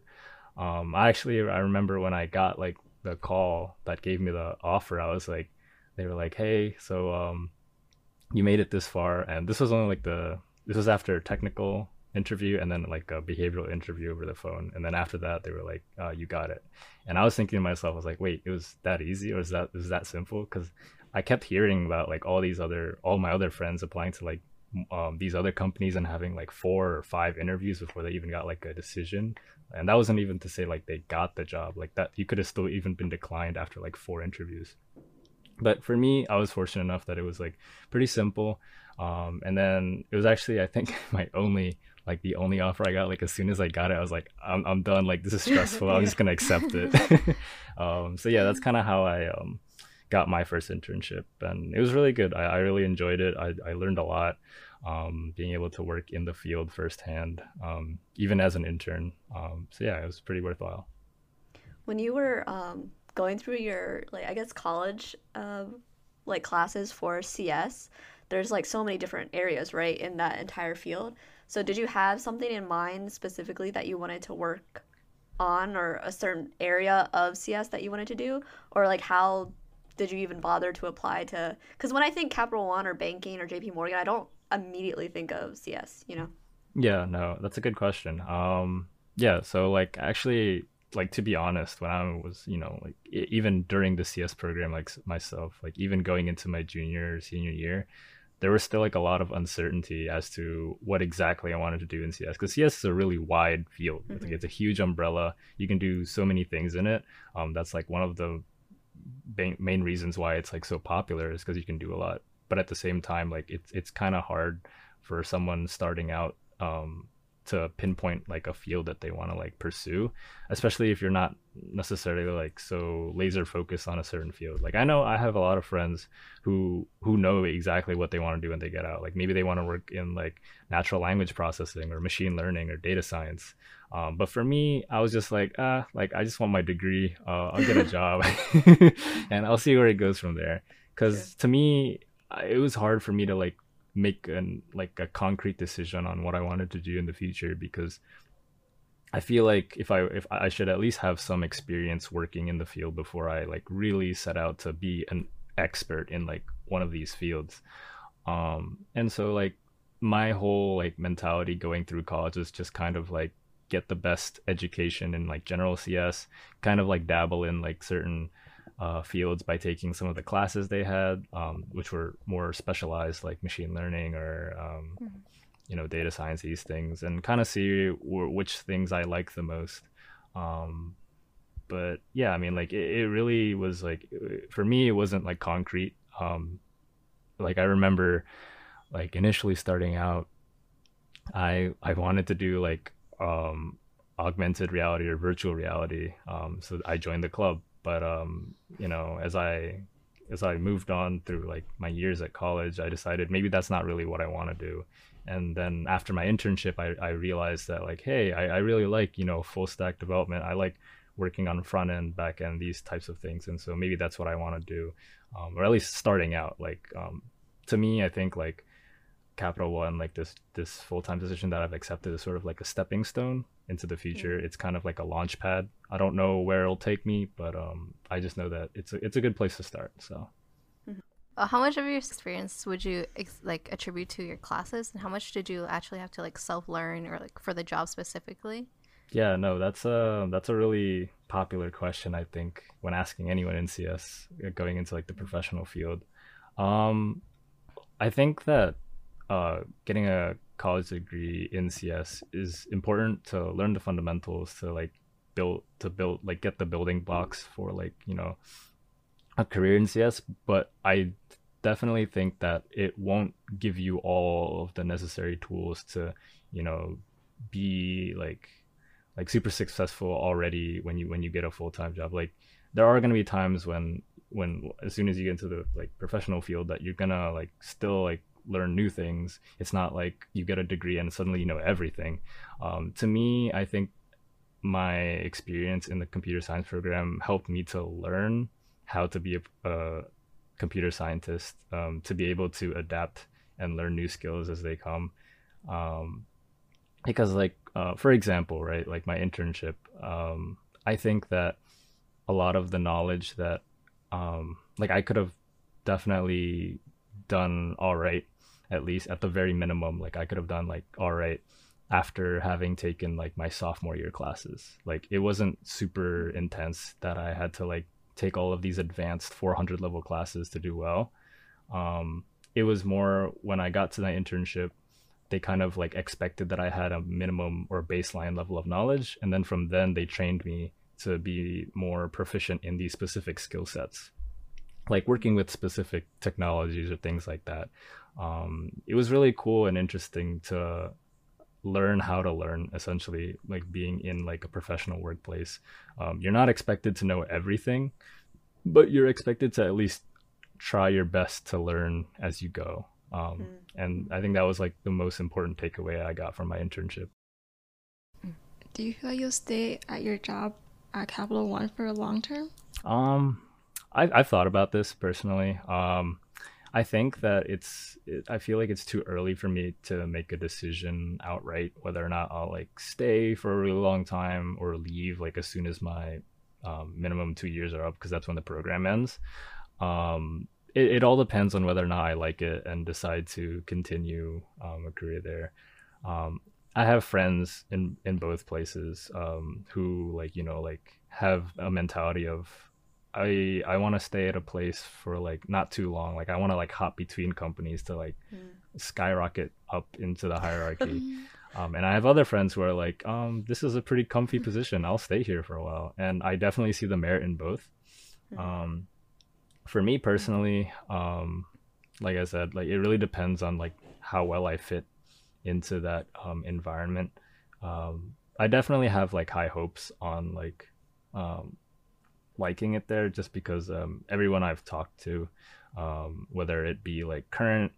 Um, I actually I remember when I got like the call that gave me the offer, I was like, they were like, hey, so um, you made it this far, and this was only like the this was after technical interview and then like a behavioral interview over the phone and then after that they were like uh, you got it. And i was thinking to myself i was like wait it was that easy or is that is that simple? Because i kept hearing about like all these other all my other friends applying to like um, these other companies and having like four or five interviews before they even got like a decision. And that wasn't even to say like they got the job like that you could have still even been declined after like four interviews but for me i was fortunate enough that it was like pretty simple um, and then it was actually i think my only like the only offer I got, like as soon as I got it, I was like, I'm, I'm done. Like this is stressful. I'm just gonna accept it. um, so yeah, that's kind of how I um, got my first internship, and it was really good. I, I really enjoyed it. I, I learned a lot. Um, being able to work in the field firsthand, um, even as an intern. Um, so yeah, it was pretty worthwhile. When you were um, going through your like I guess college uh, like classes for CS, there's like so many different areas right in that entire field. So did you have something in mind specifically that you wanted to work on or a certain area of CS that you wanted to do or like how did you even bother to apply to cuz when I think Capital One or banking or JP Morgan I don't immediately think of CS, you know. Yeah, no, that's a good question. Um yeah, so like actually like to be honest when i was you know like even during the cs program like myself like even going into my junior senior year there was still like a lot of uncertainty as to what exactly I wanted to do in CS because CS is a really wide field. Mm-hmm. Like it's a huge umbrella. You can do so many things in it. Um, that's like one of the ba- main reasons why it's like so popular is because you can do a lot. But at the same time, like it's it's kind of hard for someone starting out um, to pinpoint like a field that they want to like pursue especially if you're not necessarily like so laser focused on a certain field. Like i know i have a lot of friends who who know exactly what they want to do when they get out. Like maybe they want to work in like natural language processing or machine learning or data science. Um, but for me i was just like ah uh, like i just want my degree. Uh, i'll get a job. And i'll see where it goes from there. Because to me it was hard for me to like make an like a concrete decision on what I wanted to do in the future because I feel like if I if I should at least have some experience working in the field before I like really set out to be an expert in like one of these fields. Um and so like my whole like mentality going through college is just kind of like get the best education in like general CS, kind of like dabble in like certain uh, fields by taking some of the classes they had, um, which were more specialized, like machine learning or um, mm-hmm. you know data science, these things, and kind of see w- which things I like the most. Um, but yeah, I mean, like it, it, really was like for me, it wasn't like concrete. Um, like I remember, like initially starting out, I I wanted to do like um, augmented reality or virtual reality. Um, so I joined the club but um, you know, as I as I moved on through like my years at college, I decided maybe that's not really what I want to do. And then after my internship, I, I realized that like, hey, I, I really like, you know, full stack development. I like working on front end, back end, these types of things. And so maybe that's what I want to do. Um, or at least starting out. Like um, to me, I think like Capital One, like this this full time position that I've accepted is sort of like a stepping stone into the future. Mm-hmm. It's kind of like a launch pad. I don't know where it'll take me, but um, I just know that it's a, it's a good place to start. So, mm-hmm. uh, how much of your experience would you ex- like attribute to your classes, and how much did you actually have to like self learn or like for the job specifically? Yeah, no, that's a that's a really popular question. I think when asking anyone in CS uh, going into like the professional field, um, I think that uh, getting a college degree in CS is important to learn the fundamentals to like build to build like get the building blocks for like you know a career in CS. But I definitely think that it won't give you all of the necessary tools to you know be like like super successful already when you when you get a full-time job like there are going to be times when when as soon as you get into the like professional field that you're gonna like still like learn new things. It's not like you get a degree and suddenly you know everything. Um, to me, I think my experience in the computer science program helped me to learn how to be a, a computer scientist, um, to be able to adapt and learn new skills as they come. Um, because, like, uh, for example, right, like my internship, um, I think that a lot of the knowledge that, um, like, I could have definitely done all right at least at the very minimum like i could have done like all right after having taken like my sophomore year classes. Like it wasn't super intense that i had to like take all of these advanced 400 level classes to do well. Um, it was more when i got to the internship they kind of like expected that i had a minimum or baseline level of knowledge and then from then they trained me to be more proficient in these specific skill sets. Like working with specific technologies or things like that um, it was really cool and interesting to learn how to learn essentially like being in like a professional workplace. Um, you're not expected to know everything but you're expected to at least try your best to learn as you go. Um, mm. and i think that was like the most important takeaway i got from my internship. Do you feel like you'll stay at your job at capital one for a long term? Um I, i've thought about this personally. Um I think that it's it, I feel like it's too early for me to make a decision outright whether or not I'll like stay for a really long time or leave like as soon as my um, minimum two years are up because that's when the program ends. Um, it, it, all depends on whether or not I like it and decide to continue um, a career there. Um, I have friends in in both places um, who like you know like have a mentality of I I want to stay at a place for like not too long. Like I want to like hop between companies to like mm. skyrocket up into the hierarchy. um, and I have other friends who are like, um, this is a pretty comfy position. I'll stay here for a while, and I definitely see the merit in both. Mm. Um, for me personally, um, like I said, like it really depends on like how well I fit into that um, environment. Um, I definitely have like high hopes on like um, liking it there just because um, everyone I've talked to, um, whether it be like current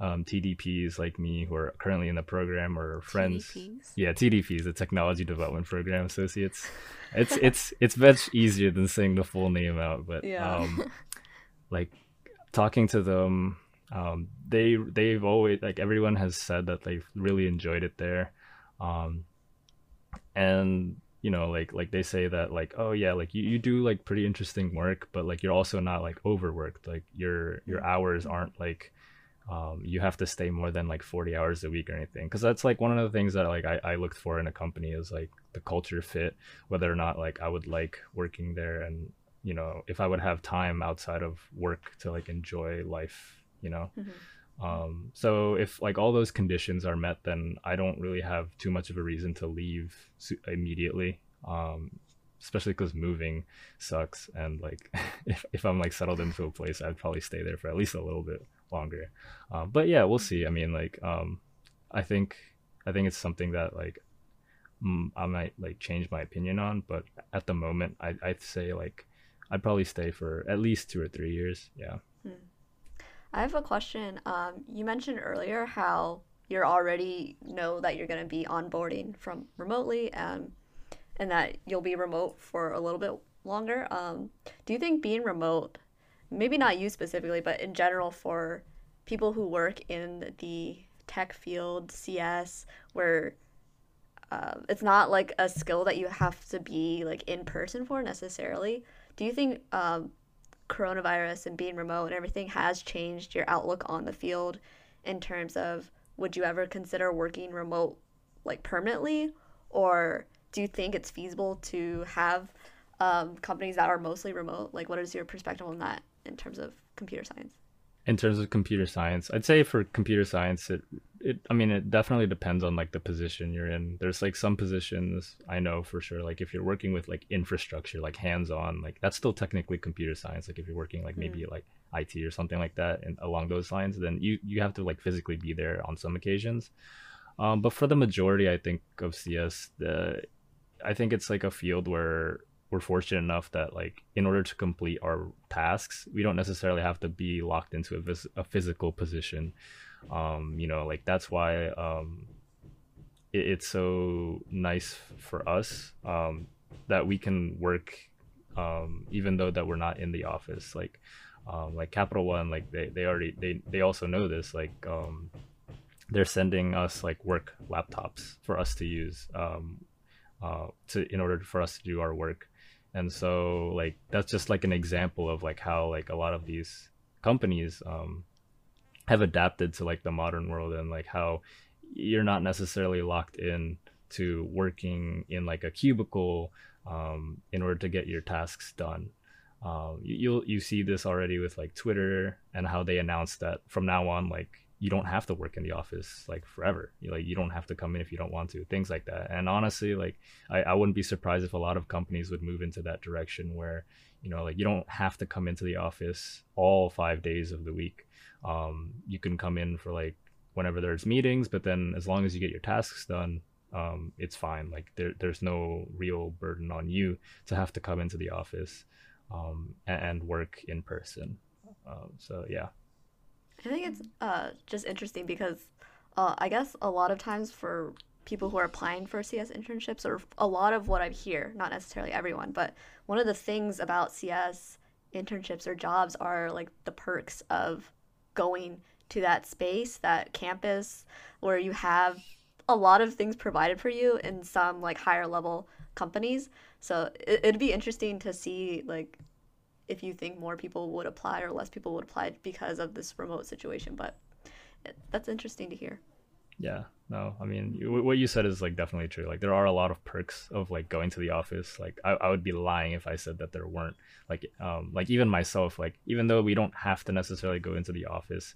um, TDPs like me who are currently in the program or friends, TDPs? yeah, TDPs, the Technology Development Program Associates. It's it's it's much easier than saying the full name out, but yeah. Um, like talking to them um, they they've always like everyone has said that they've really enjoyed it there, um, and you know like like they say that like oh yeah like you, you do like pretty interesting work but like you're also not like overworked like your your hours aren't like um, you have to stay more than like 40 hours a week or anything. Because that's like one of the things that like I, I looked for in a company is like the culture fit whether or not like i would like working there and you know if i would have time outside of work to like enjoy life you know? Mm-hmm. Um, so if like all those conditions are met then i don't really have too much of a reason to leave immediately um, especially because moving sucks. And like if, if i'm like settled into a place i'd probably stay there for at least a little bit longer. Um, but yeah we'll see. I mean like um, i think i think it's something that like i might like change my opinion on but at the moment I, i'd say like i'd probably stay for at least two or three years. Yeah I have a question. Um, you mentioned earlier how you're already know that you're going to be onboarding from remotely and and that you'll be remote for a little bit longer. Um, do you think being remote, maybe not you specifically, but in general for people who work in the tech field, CS, where uh, it's not like a skill that you have to be like in person for necessarily. Do you think um, coronavirus and being remote and everything has changed your outlook on the field in terms of would you ever consider working remote like permanently? Or do you think it's feasible to have um, companies that are mostly remote? Like what is your perspective on that in terms of computer science in terms of computer science i'd say for computer science it it i mean it definitely depends on like the position you're in. There's like some positions i know for sure like if you're working with like infrastructure like hands on like that's still technically computer science. Like if you're working like maybe like it or something like that and along those lines then you you have to like physically be there on some occasions. Um, but for the majority i think of cs the i think it's like a field where we're fortunate enough that like in order to complete our tasks we don't necessarily have to be locked into a, vis- a physical position. Um you know like that's why um it, it's so nice for us um that we can work um even though that we're not in the office. Like um like capital one like they, they already they they also know this like um they're sending us like work laptops for us to use um uh to in order for us to do our work and so like that's just like an example of like how like a lot of these companies um have adapted to like the modern world and like how you're not necessarily locked in to working in like a cubicle um, in order to get your tasks done. Um, you, you'll you see this already with like twitter and how they announced that from now on like you don't have to work in the office like forever. You like you don't have to come in if you don't want to things like that. And honestly like I, I wouldn't be surprised if a lot of companies would move into that direction where you know like you don't have to come into the office all five days of the week. Um, you can come in for like whenever there's meetings but then as long as you get your tasks done um, it's fine. Like there, there's no real burden on you to have to come into the office um, and, and work in person. Um, so yeah I think it's uh, just interesting because uh, I guess a lot of times for people who are applying for CS internships, or a lot of what I hear, not necessarily everyone, but one of the things about CS internships or jobs are like the perks of going to that space, that campus, where you have a lot of things provided for you in some like higher level companies. So it, it'd be interesting to see like if you think more people would apply or less people would apply because of this remote situation. But that's interesting to hear. Yeah, no, I mean, what you said is like definitely true. Like, there are a lot of perks of like going to the office. Like, I, I would be lying if I said that there weren't. Like, um, like even myself, like even though we don't have to necessarily go into the office,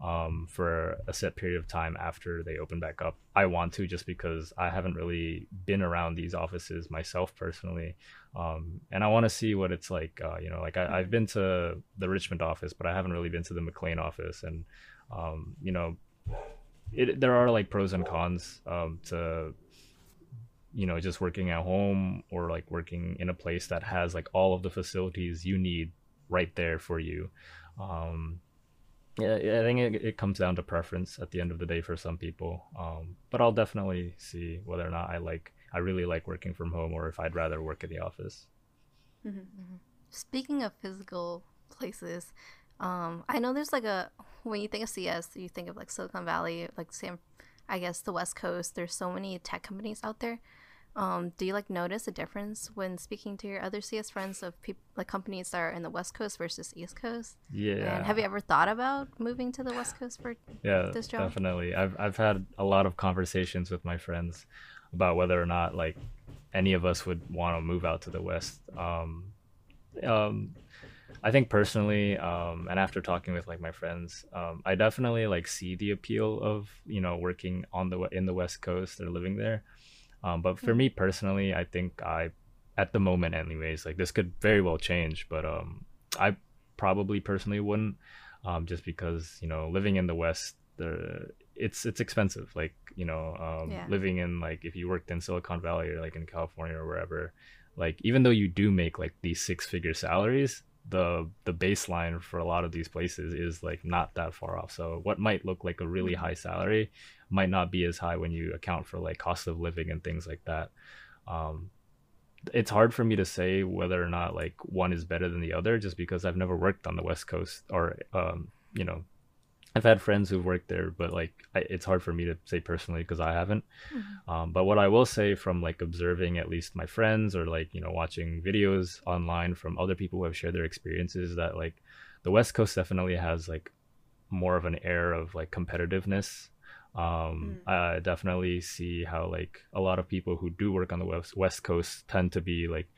um, for a set period of time after they open back up. I want to just because I haven't really been around these offices myself personally, um, and I want to see what it's like. Uh, you know, like I, have been to the Richmond office, but I haven't really been to the McLean office, and um, you know, it, there are like pros and cons um, to you know just working at home or like working in a place that has like all of the facilities you need right there for you um, yeah, I think it, it comes down to preference at the end of the day for some people. Um, but I'll definitely see whether or not I like, I really like working from home or if I'd rather work in the office. Mm-hmm. Speaking of physical places, Um, I know there's like a when you think of CS, you think of like Silicon Valley, like Sam, I guess the West Coast. There's so many tech companies out there. Um, do you like notice a difference when speaking to your other CS friends of people like companies that are in the West Coast versus East Coast? Yeah. And have you ever thought about moving to the West Coast for yeah, this job? definitely. I've I've had a lot of conversations with my friends about whether or not like any of us would want to move out to the West. Um, um, I think personally, um, and after talking with like my friends, um, I definitely like see the appeal of you know working on the in the West Coast or living there. Um, but for me personally, I think I, at the moment, anyways, like this could very well change. But um, I probably personally wouldn't, um, just because you know living in the West, the it's it's expensive. Like you know, um, Yeah. living in like if you worked in Silicon Valley or like in California or wherever, like even though you do make like these six figure salaries, the the baseline for a lot of these places is like not that far off. So what might look like a really high salary might not be as high when you account for like cost of living and things like that. Um, it's hard for me to say whether or not like one is better than the other just because I've never worked on the West Coast or um, you know I've had friends who've worked there, but like I, it's hard for me to say personally because I haven't. Um, but what I will say from like observing at least my friends or like you know watching videos online from other people who have shared their experiences that like the West Coast definitely has like more of an air of like competitiveness. Um, I definitely see how like a lot of people who do work on the West West Coast tend to be like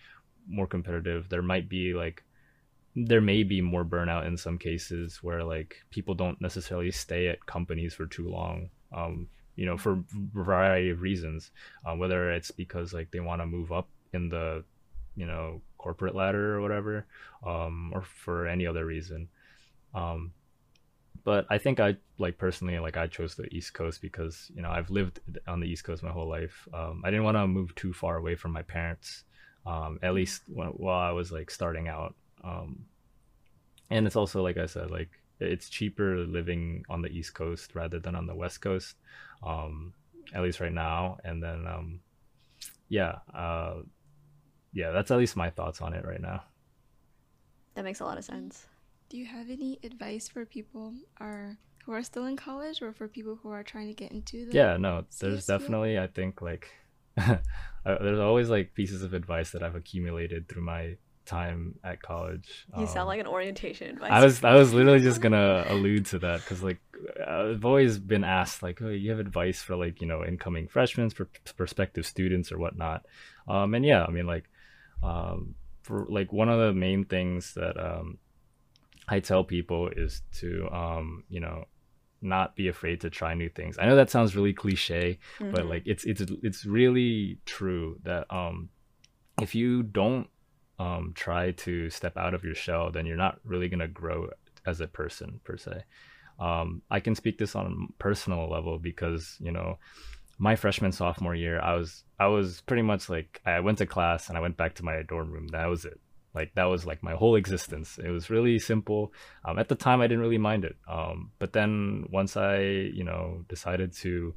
more competitive. There might be like there may be more burnout in some cases where like people don't necessarily stay at companies for too long um you know for a variety of reasons uh, whether it's because like they want to move up in the you know corporate ladder or whatever um or for any other reason um but i think i like personally like i chose the east coast because you know i've lived on the east coast my whole life. Um, i didn't want to move too far away from my parents um, at least when, while i was like starting out. Um, and it's also like i said like it's cheaper living on the east coast rather than on the west coast um, at least right now. And then um, yeah uh, yeah that's at least my thoughts on it right now. That makes a lot of sense. Do you have any advice for people are who are still in college or for people who are trying to get into the yeah no there's CS field? definitely i think like uh, there's always like pieces of advice that i've accumulated through my time at college You sound Um, like an orientation advisor. I was I was literally just gonna allude to that because like I've always been asked like, oh, you have advice for like you know incoming freshmen, for prospective students or whatnot, um, and yeah, I mean like, um, for like one of the main things that um, I tell people is to um, you know not be afraid to try new things. I know that sounds really cliche, but Mhm. like it's it's it's really true that um, if you don't um, try to step out of your shell, then you're not really gonna grow as a person per se. Um, I can speak this on a personal level because you know my freshman sophomore year, I was I was pretty much like I went to class and I went back to my dorm room. That was it. Like that was like my whole existence. It was really simple. Um, at the time, I didn't really mind it. Um, but then once I you know decided to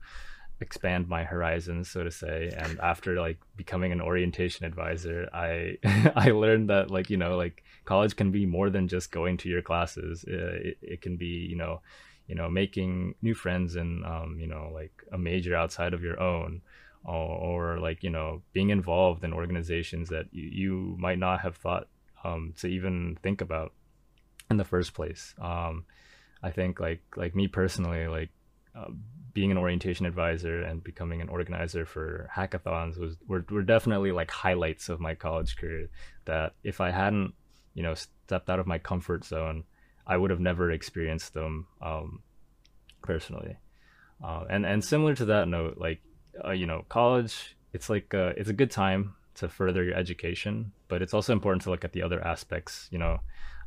expand my horizons so to say and after like becoming an orientation advisor i i learned that like you know like college can be more than just going to your classes Uh, it, it can be you know you know making new friends and um, you know like a major outside of your own or, or like you know being involved in organizations that you, you might not have thought um, to even think about in the first place. Um, i think like like me personally like uh, being an orientation advisor and becoming an organizer for hackathons was were, were definitely like highlights of my college career that if i hadn't you know stepped out of my comfort zone i would have never experienced them um, personally. Uh, and and similar to that note like uh, you know college it's like uh, it's a good time to further your education but it's also important to look at the other aspects you know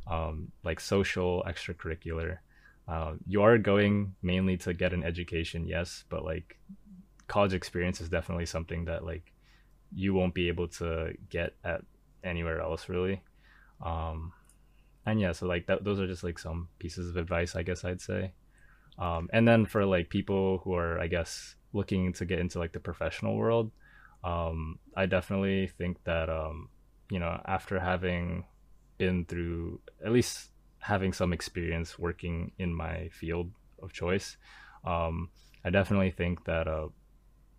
um, like social extracurricular. Uh, you are going mainly to get an education yes but like college experience is definitely something that like you won't be able to get at anywhere else really. Um and yeah so like that those are just like some pieces of advice i guess i'd say. Um and then for like people who are i guess looking to get into like the professional world um i definitely think that um you know after having been through at least having some experience working in my field of choice, um, I definitely think that uh,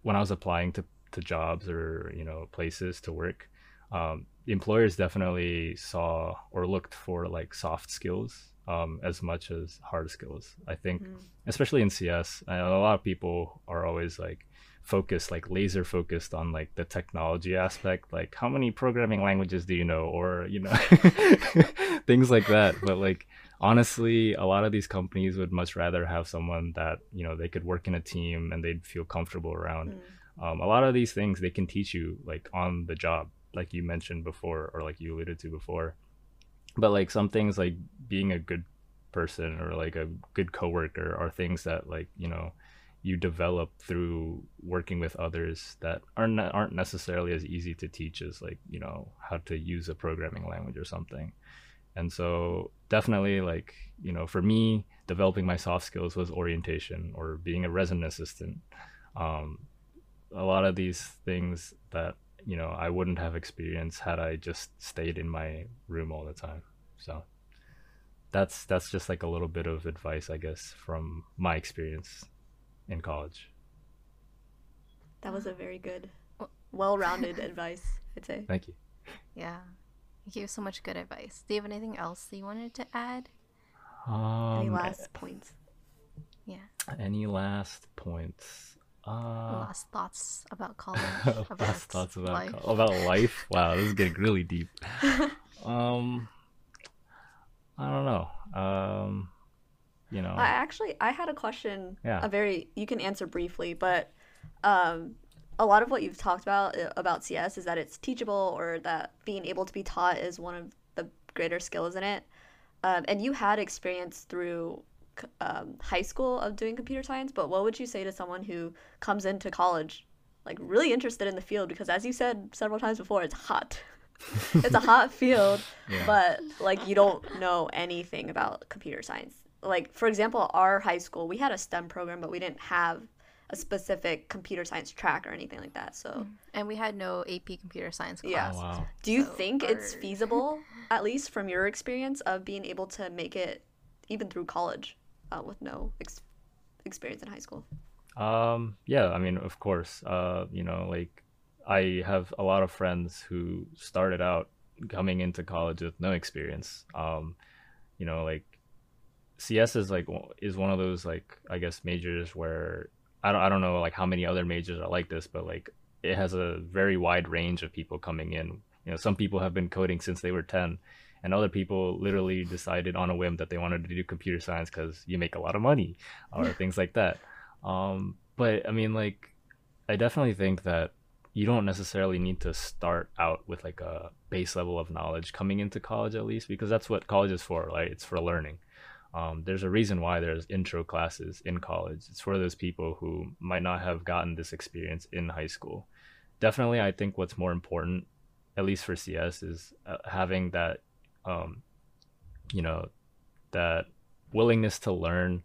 when I was applying to, to jobs or you know places to work, um, employers definitely saw or looked for like soft skills um, as much as hard skills. I think, mm. especially in CS, a lot of people are always like focused, like laser focused on like the technology aspect, like how many programming languages do you know, or you know, things like that. But like honestly, a lot of these companies would much rather have someone that you know they could work in a team and they'd feel comfortable around. Mm. Um, a lot of these things they can teach you like on the job, like you mentioned before, or like you alluded to before. But like some things like being a good person or like a good coworker are things that like you know you develop through working with others that aren't aren't necessarily as easy to teach as like you know how to use a programming language or something. And so definitely like you know for me developing my soft skills was orientation or being a resident assistant. Um, a lot of these things that you know i wouldn't have experienced had i just stayed in my room all the time so that's that's just like a little bit of advice i guess from my experience in college. That was a very good, well-rounded advice. I'd say. Thank you. Yeah, you gave so much good advice. Do you have anything else that you wanted to add? Um, any last points? Yeah. Any last points? Uh, last thoughts about college. About last thoughts about life. Co- about life. Wow, this is getting really deep. um, I don't know. Um, you know i actually i had a question yeah. a very you can answer briefly but um a lot of what you've talked about uh, about cs is that it's teachable or that being able to be taught is one of the greater skills in it um, and you had experience through um, high school of doing computer science but what would you say to someone who comes into college like really interested in the field because as you said several times before it's hot it's a hot field yeah. but like you don't know anything about computer science like for example our high school we had a stem program but we didn't have a specific computer science track or anything like that so mm. and we had no ap computer science class yeah. Oh, wow. do you so think our... it's feasible at least from your experience of being able to make it even through college uh, with no ex- experience in high school? Um yeah i mean of course uh you know like i have a lot of friends who started out coming into college with no experience. Um you know like CS is like is one of those like I guess majors where I don't I don't know like how many other majors are like this, but like it has a very wide range of people coming in. You know, some people have been coding since they were ten, and other people literally decided on a whim that they wanted to do computer science because you make a lot of money or things like that. Um, but I mean, like, I definitely think that you don't necessarily need to start out with like a base level of knowledge coming into college at least because that's what college is for, right? It's for learning. Um, there's a reason why there's intro classes in college. It's for those people who might not have gotten this experience in high school. Definitely, I think what's more important, at least for CS, is uh, having that, um, you know, that willingness to learn.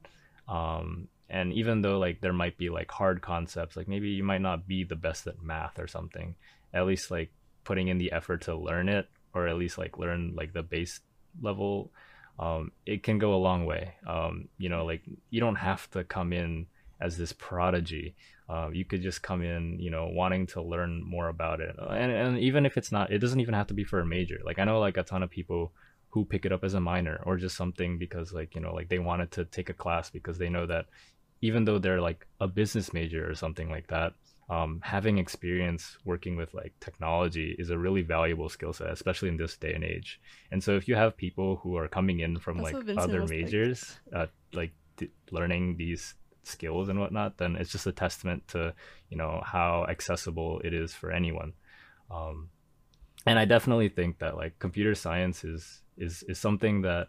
Um, and even though like there might be like hard concepts, like maybe you might not be the best at math or something, at least like putting in the effort to learn it, or at least like learn like the base level um, it can go a long way. Um, you know, like you don't have to come in as this prodigy. Uh, you could just come in, you know, wanting to learn more about it. And, and even if it's not, it doesn't even have to be for a major. Like I know like a ton of people who pick it up as a minor or just something because like, you know, like they wanted to take a class because they know that even though they're like a business major or something like that, um, having experience working with like technology is a really valuable skill set, especially in this day and age. And so, if you have people who are coming in from That's like other majors, uh, like th- learning these skills and whatnot, then it's just a testament to you know how accessible it is for anyone. Um, and I definitely think that like computer science is is is something that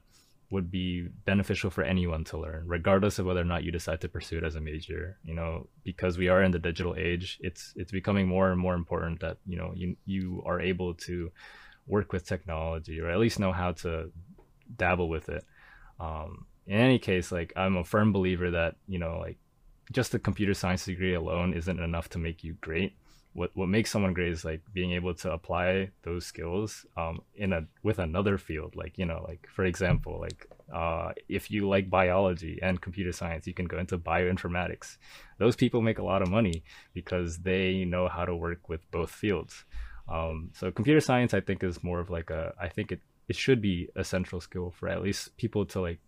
would be beneficial for anyone to learn, regardless of whether or not you decide to pursue it as a major. You know, because we are in the digital age, it's it's becoming more and more important that you know you you are able to work with technology or at least know how to dabble with it. Um, in any case, like I'm a firm believer that you know like just a computer science degree alone isn't enough to make you great what what makes someone great is like being able to apply those skills um, in a with another field like you know like for example like Uh, if you like biology and computer science, you can go into bioinformatics. Those people make a lot of money because they know how to work with both fields. Um, so computer science, I think, is more of like a. I think it it should be a central skill for at least people to like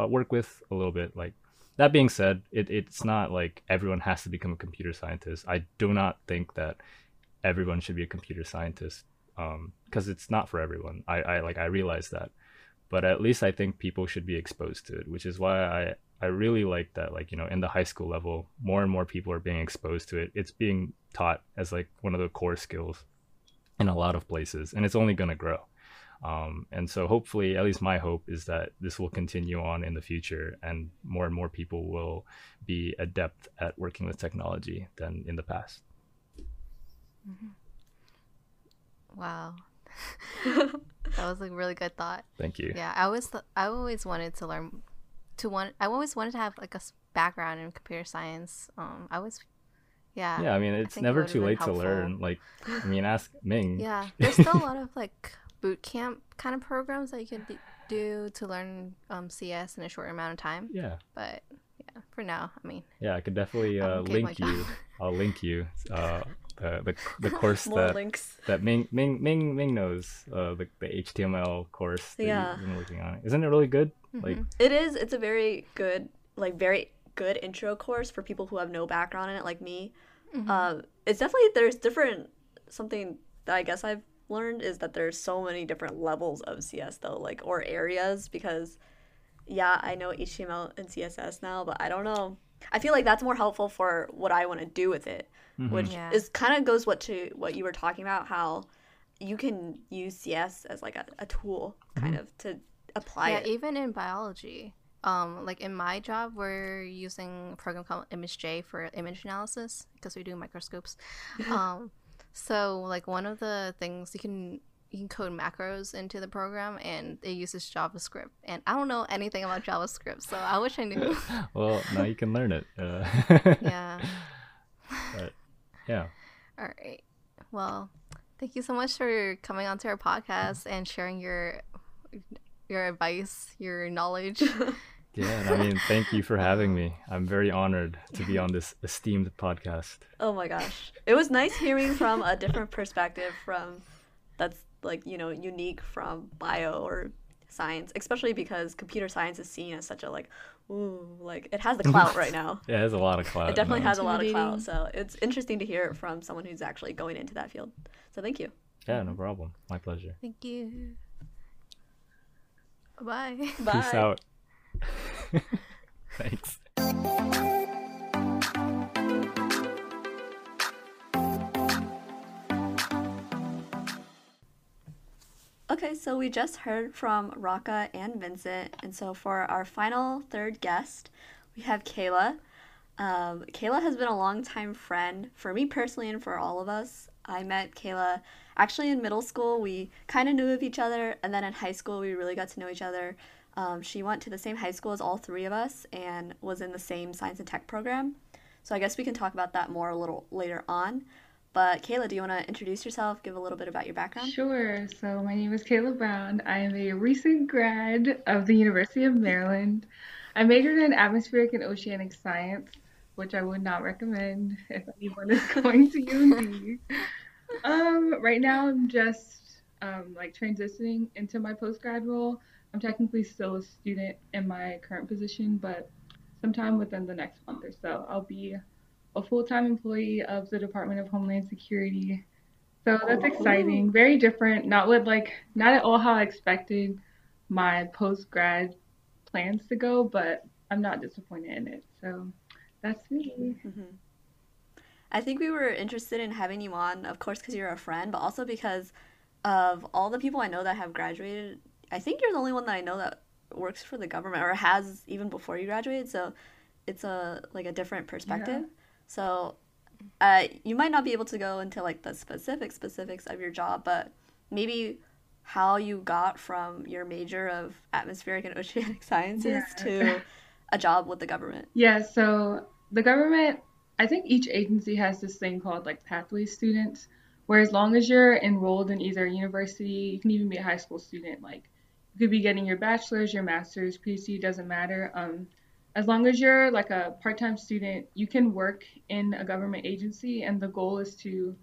uh, work with a little bit. Like that being said, it, it's not like everyone has to become a computer scientist. I do not think that everyone should be a computer scientist because um, it's not for everyone. I, I like I realize that, but at least I think people should be exposed to it, which is why I I really like that like you know in the high school level more and more people are being exposed to it. It's being taught as like one of the core skills in a lot of places, and it's only going to grow. Um, and so hopefully, at least my hope is that this will continue on in the future, and more and more people will be adept at working with technology than in the past. Mm-hmm. Wow. that was a really good thought. Thank you. Yeah, I always th- I always wanted to learn to want I always wanted to have like a background in computer science. Um, I was yeah. Yeah, I mean it's I never it too late to learn. Like I mean ask Ming. Yeah. There's still a lot of like boot camp kind of programs that you can do to learn um, CS in a short amount of time. Yeah. But yeah, for now, I mean. Yeah, I could definitely uh, link you. I'll link you. Uh, the, the, the course that links. that Ming Ming Ming Ming knows uh, the the HTML course that yeah. you've been working on. Isn't it really good? Mm-hmm. Like it is. It's a very good like very good intro course for people who have no background in it like me. Mm-hmm. Uh, it's definitely there's different something that I guess I've learned is that there's so many different levels of CS though, like or areas because yeah, I know HTML and CSS now, but I don't know. I feel like that's more helpful for what I want to do with it, mm-hmm. which yeah. is kind of goes what to what you were talking about how you can use CS as like a, a tool kind mm-hmm. of to apply yeah, it. even in biology. Um, like in my job, we're using a program called ImageJ for image analysis because we do microscopes. um, so like one of the things you can you can code macros into the program and it uses JavaScript. And I don't know anything about JavaScript, so I wish I knew. well, now you can learn it. Uh, yeah. But yeah. All right. Well, thank you so much for coming onto our podcast and sharing your your advice, your knowledge. Yeah, I mean, thank you for having me. I'm very honored to be on this esteemed podcast. Oh my gosh. It was nice hearing from a different perspective from that's like, you know, unique from bio or science, especially because computer science is seen as such a like ooh, like it has the clout right now. yeah, it has a lot of clout. It definitely no. has a lot of clout. So it's interesting to hear it from someone who's actually going into that field. So thank you. Yeah, no problem. My pleasure. Thank you. Bye. Bye. Peace out. Thanks. Okay, so we just heard from Raka and Vincent, and so for our final third guest, we have Kayla. Um, Kayla has been a longtime friend for me personally and for all of us. I met Kayla actually in middle school. We kind of knew of each other, and then in high school, we really got to know each other. Um, she went to the same high school as all three of us and was in the same science and tech program. So I guess we can talk about that more a little later on. But Kayla, do you want to introduce yourself, give a little bit about your background? Sure. So my name is Kayla Brown. I am a recent grad of the University of Maryland. I majored in atmospheric and oceanic science, which I would not recommend if anyone is going to UMD. um, right now, I'm just um, like transitioning into my postgrad role. I'm technically still a student in my current position, but sometime within the next month or so, I'll be a full time employee of the Department of Homeland Security. So that's oh, exciting. Very different. Not with like not at all how I expected my post grad plans to go, but I'm not disappointed in it. So that's me. Mm-hmm. I think we were interested in having you on, of course, because you're a friend, but also because of all the people I know that have graduated I think you're the only one that I know that works for the government or has even before you graduated. So it's a like a different perspective. Yeah. So uh, you might not be able to go into like the specific specifics of your job, but maybe how you got from your major of atmospheric and oceanic sciences yeah. to a job with the government. Yeah, so the government, I think each agency has this thing called like pathway students, where as long as you're enrolled in either a university, you can even be a high school student, like you could be getting your bachelor's, your master's, PhD doesn't matter. Um, as long as you're like a part-time student, you can work in a government agency, and the goal is to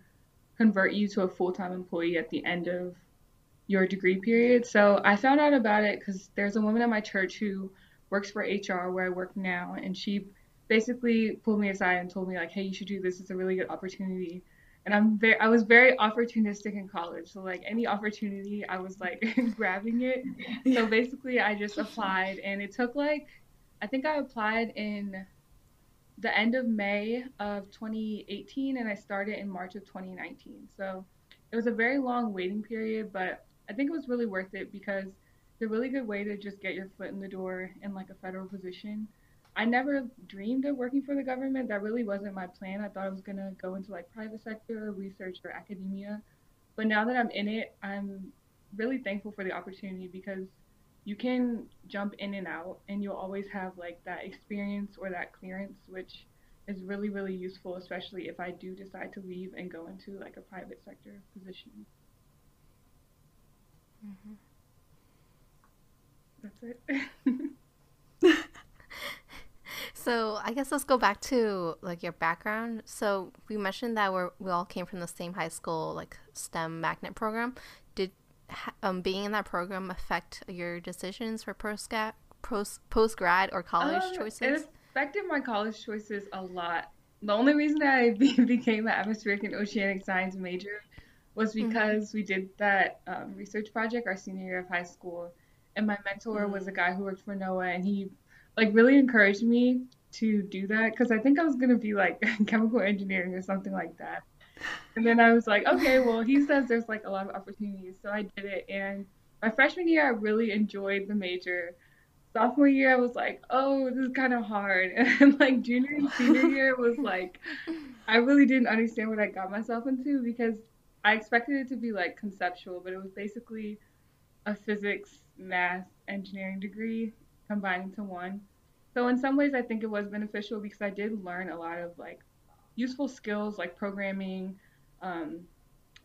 convert you to a full-time employee at the end of your degree period. So I found out about it because there's a woman at my church who works for HR where I work now, and she basically pulled me aside and told me like, "Hey, you should do this. It's a really good opportunity." And I'm very, I was very opportunistic in college. So like any opportunity, I was like grabbing it. So basically, I just applied, and it took like, I think I applied in the end of May of 2018, and I started in March of 2019. So it was a very long waiting period, but I think it was really worth it because it's a really good way to just get your foot in the door in like a federal position. I never dreamed of working for the government. That really wasn't my plan. I thought I was gonna go into like private sector, research, or academia. But now that I'm in it, I'm really thankful for the opportunity because you can jump in and out and you'll always have like that experience or that clearance, which is really, really useful, especially if I do decide to leave and go into like a private sector position. Mm-hmm. That's it. so I guess let's go back to like your background. So we mentioned that we we all came from the same high school like STEM magnet program. Did um, being in that program affect your decisions for post grad, post post grad or college um, choices? It affected my college choices a lot. The only reason I became an atmospheric and oceanic science major was mm-hmm. because mm-hmm. we did that um, research project our senior year of high school, and my mentor mm-hmm. was a guy who worked for NOAA, and he like really encouraged me to do that because I think I was gonna be like chemical engineering or something like that. And then I was like, okay, well, he says there's like a lot of opportunities, so I did it. And my freshman year, I really enjoyed the major. Sophomore year, I was like, oh, this is kind of hard. And like junior and senior year was like, I really didn't understand what I got myself into because I expected it to be like conceptual, but it was basically a physics, math, engineering degree combined into one. So in some ways, I think it was beneficial because I did learn a lot of like useful skills like programming, um,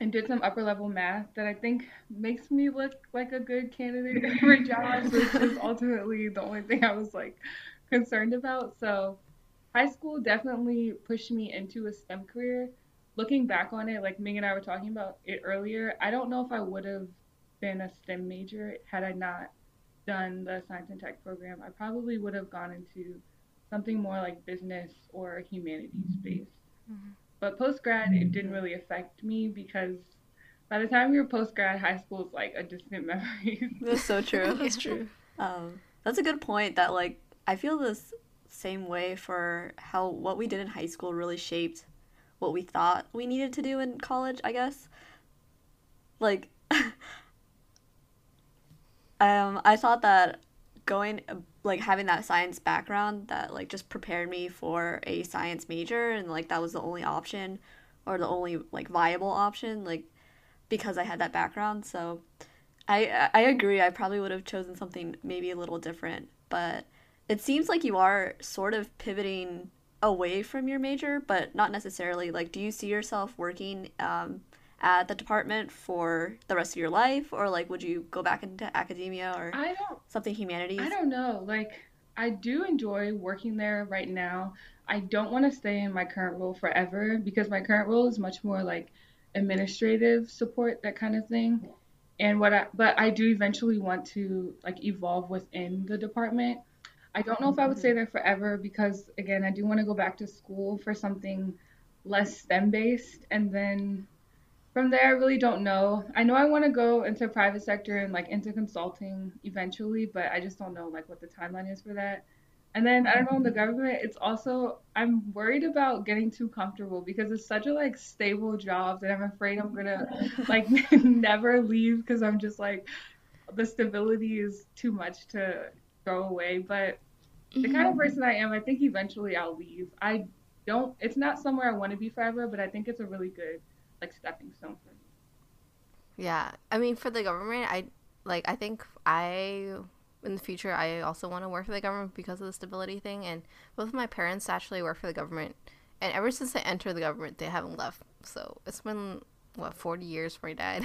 and did some upper level math that I think makes me look like a good candidate for jobs, which is ultimately the only thing I was like concerned about. So high school definitely pushed me into a STEM career looking back on it, like Ming and I were talking about it earlier, I don't know if I would have been a STEM major had I not done the science and tech program. I probably would have gone into something more like business or humanities based. Mm-hmm. But post grad, it didn't really affect me because by the time you're post grad, high school is like a distant memory. that's so true. that's true. Um, that's a good point. That like I feel this same way for how what we did in high school really shaped what we thought we needed to do in college, I guess. Like um I thought that going like having that science background that like just prepared me for a science major and like that was the only option or the only like viable option like because I had that background. So I I agree. I probably would have chosen something maybe a little different, but it seems like you are sort of pivoting away from your major, but not necessarily. Like, do you see yourself working um, at the department for the rest of your life, or like, would you go back into academia or I don't, something humanities? I don't know. Like, I do enjoy working there right now. I don't want to stay in my current role forever because my current role is much more like administrative support, that kind of thing. And what I, but I do eventually want to like evolve within the department. I don't know if I would stay mm-hmm. there forever because again, I do want to go back to school for something less STEM based and then from there I really don't know. I know I want to go into private sector and like into consulting eventually, but I just don't know like what the timeline is for that. And then I don't know in the government, it's also I'm worried about getting too comfortable because it's such a like stable job that I'm afraid I'm gonna like never leave because I'm just like the stability is too much to go away. But the kind of mm-hmm. person I am, I think eventually I'll leave. I don't. It's not somewhere I want to be forever, but I think it's a really good like stepping stone for me. Yeah, I mean, for the government, I like. I think I in the future I also want to work for the government because of the stability thing. And both of my parents actually work for the government, and ever since they entered the government, they haven't left. So it's been what forty years before he died.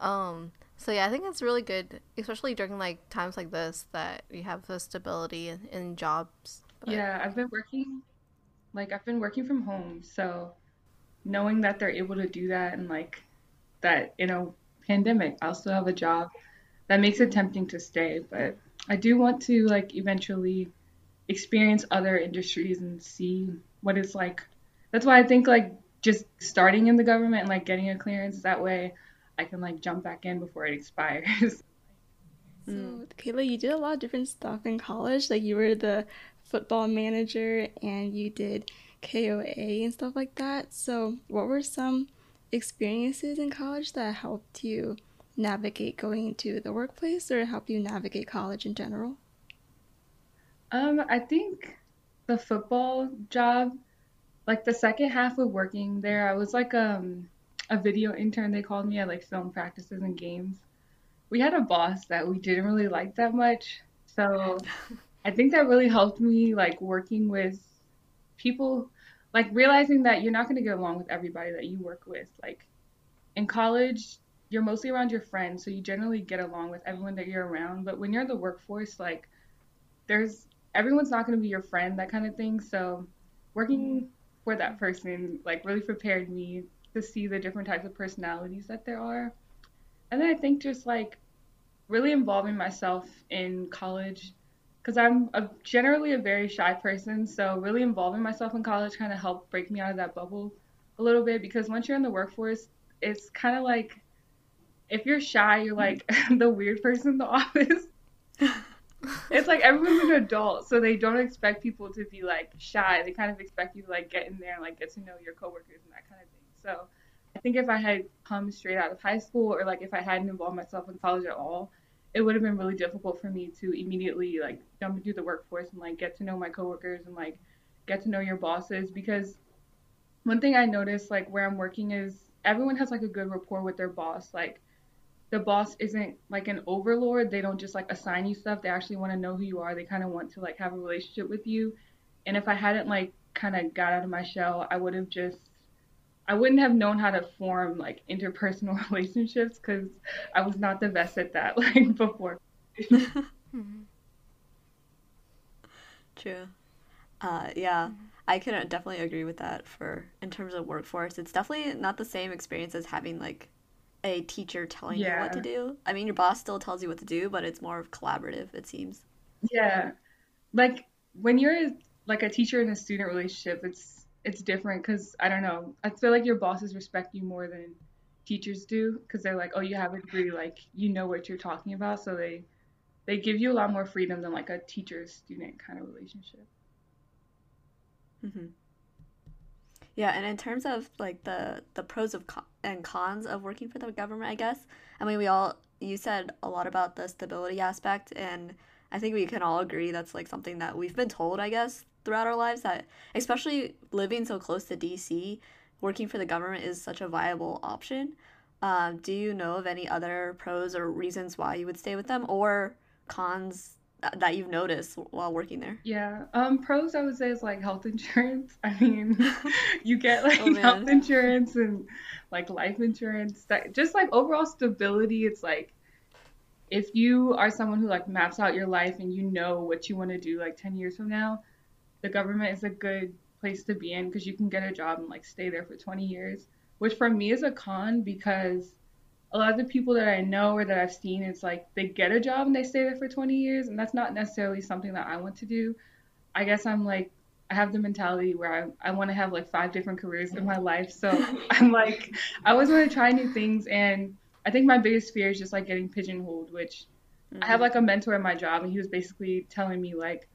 um, So yeah, I think it's really good, especially during like times like this, that you have the stability in, in jobs. But... Yeah, I've been working, like I've been working from home, so knowing that they're able to do that and like that in a pandemic, I'll still have a job. That makes it tempting to stay, but I do want to like eventually experience other industries and see what it's like. That's why I think like just starting in the government and like getting a clearance that way I can like jump back in before it expires. So, hmm. Kayla, you did a lot of different stuff in college. Like, you were the football manager and you did KOA and stuff like that. So, what were some experiences in college that helped you navigate going into the workplace or help you navigate college in general? Um, I think the football job, like the second half of working there, I was like um a video intern they called me at like film practices and games. We had a boss that we didn't really like that much. So I think that really helped me like working with people like realizing that you're not going to get along with everybody that you work with. Like in college, you're mostly around your friends, so you generally get along with everyone that you're around. But when you're in the workforce, like there's everyone's not going to be your friend, that kind of thing. So working for that person like really prepared me to see the different types of personalities that there are. And then I think just like really involving myself in college because I'm a, generally a very shy person. So really involving myself in college kind of helped break me out of that bubble a little bit because once you're in the workforce, it's kind of like if you're shy, you're like the weird person in the office. it's like everyone's an adult, so they don't expect people to be like shy. They kind of expect you to like get in there and like get to know your coworkers and that kind of thing. So I think if I had come straight out of high school or like if I hadn't involved myself in college at all, it would have been really difficult for me to immediately like jump into the workforce and like get to know my coworkers and like get to know your bosses because one thing I noticed like where I'm working is everyone has like a good rapport with their boss. Like the boss isn't like an overlord. They don't just like assign you stuff. They actually want to know who you are. They kind of want to like have a relationship with you. And if I hadn't like kind of got out of my shell, I would have just I wouldn't have known how to form like interpersonal relationships because I was not the best at that like before. True. Uh, yeah, I can definitely agree with that. For in terms of workforce, it's definitely not the same experience as having like a teacher telling yeah. you what to do. I mean, your boss still tells you what to do, but it's more of collaborative. It seems. Yeah, like when you're like a teacher and a student relationship, it's it's different because I don't know. I feel like your bosses respect you more than teachers do because they're like, oh, you have a degree, like you know what you're talking about, so they they give you a lot more freedom than like a teacher student kind of relationship. Mm-hmm. Yeah, and in terms of like the the pros of and cons of working for the government, I guess. I mean, we all you said a lot about the stability aspect, and I think we can all agree that's like something that we've been told, I guess, throughout our lives that especially living so close to DC, working for the government is such a viable option. Um, do you know of any other pros or reasons why you would stay with them or cons that you've noticed while working there? Yeah. Um, pros I would say is like health insurance. I mean, you get like oh, health insurance and like life insurance. That just like overall stability. It's like if you are someone who like maps out your life and you know what you want to do like 10 years from now, the government is a good place to be in because you can get a job and like stay there for 20 years, which for me is a con because a lot of the people that I know or that I've seen, it's like they get a job and they stay there for 20 years, and that's not necessarily something that I want to do. I guess I'm like, I have the mentality where I, I want to have like five different careers in my life. So I'm like, I always want to try new things. And I think my biggest fear is just like getting pigeonholed, which mm-hmm. I have mm-hmm. like a mentor in my job, and he was basically telling me, like,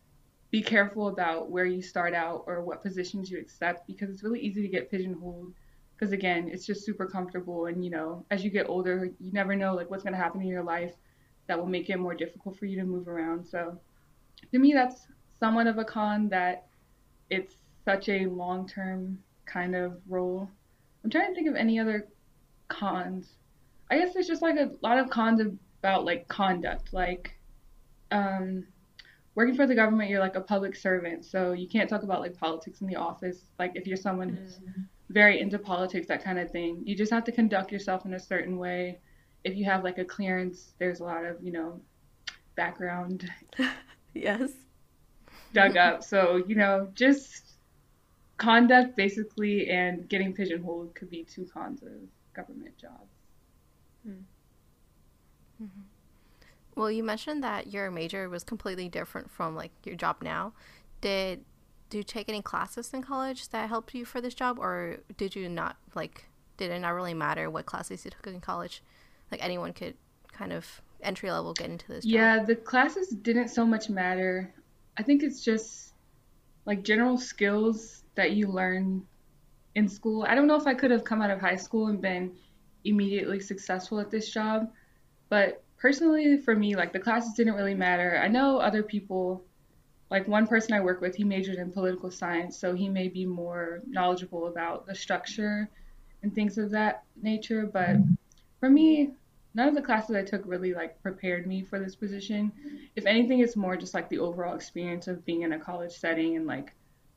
be careful about where you start out or what positions you accept because it's really easy to get pigeonholed. Because again it's just super comfortable and you know as you get older you never know like what's going to happen in your life that will make it more difficult for you to move around. So to me that's somewhat of a con that it's such a long-term kind of role. I'm trying to think of any other cons. I guess there's just like a lot of cons about like conduct. Like um working for the government, you're like a public servant, so you can't talk about like politics in the office. Like if you're someone who's mm-hmm. very into politics, that kind of thing, you just have to conduct yourself in a certain way. if you have like a clearance, there's a lot of, you know, background yes. dug up. So, you know, just conduct basically and getting pigeonholed could be two cons of government jobs. Well, you mentioned that your major was completely different from like your job now. Did do you take any classes in college that helped you for this job, or did you not like? Did it not really matter what classes you took in college? Like anyone could kind of entry level get into this. Job. Yeah, the classes didn't so much matter. I think it's just like general skills that you learn in school. I don't know if I could have come out of high school and been immediately successful at this job, but personally for me, like the classes didn't really matter. I know other people, like one person I work with, he majored in political science, so he may be more knowledgeable about the structure and things of that nature, but for me, none of the classes I took really like prepared me for this position. If anything, it's more just like the overall experience of being in a college setting and like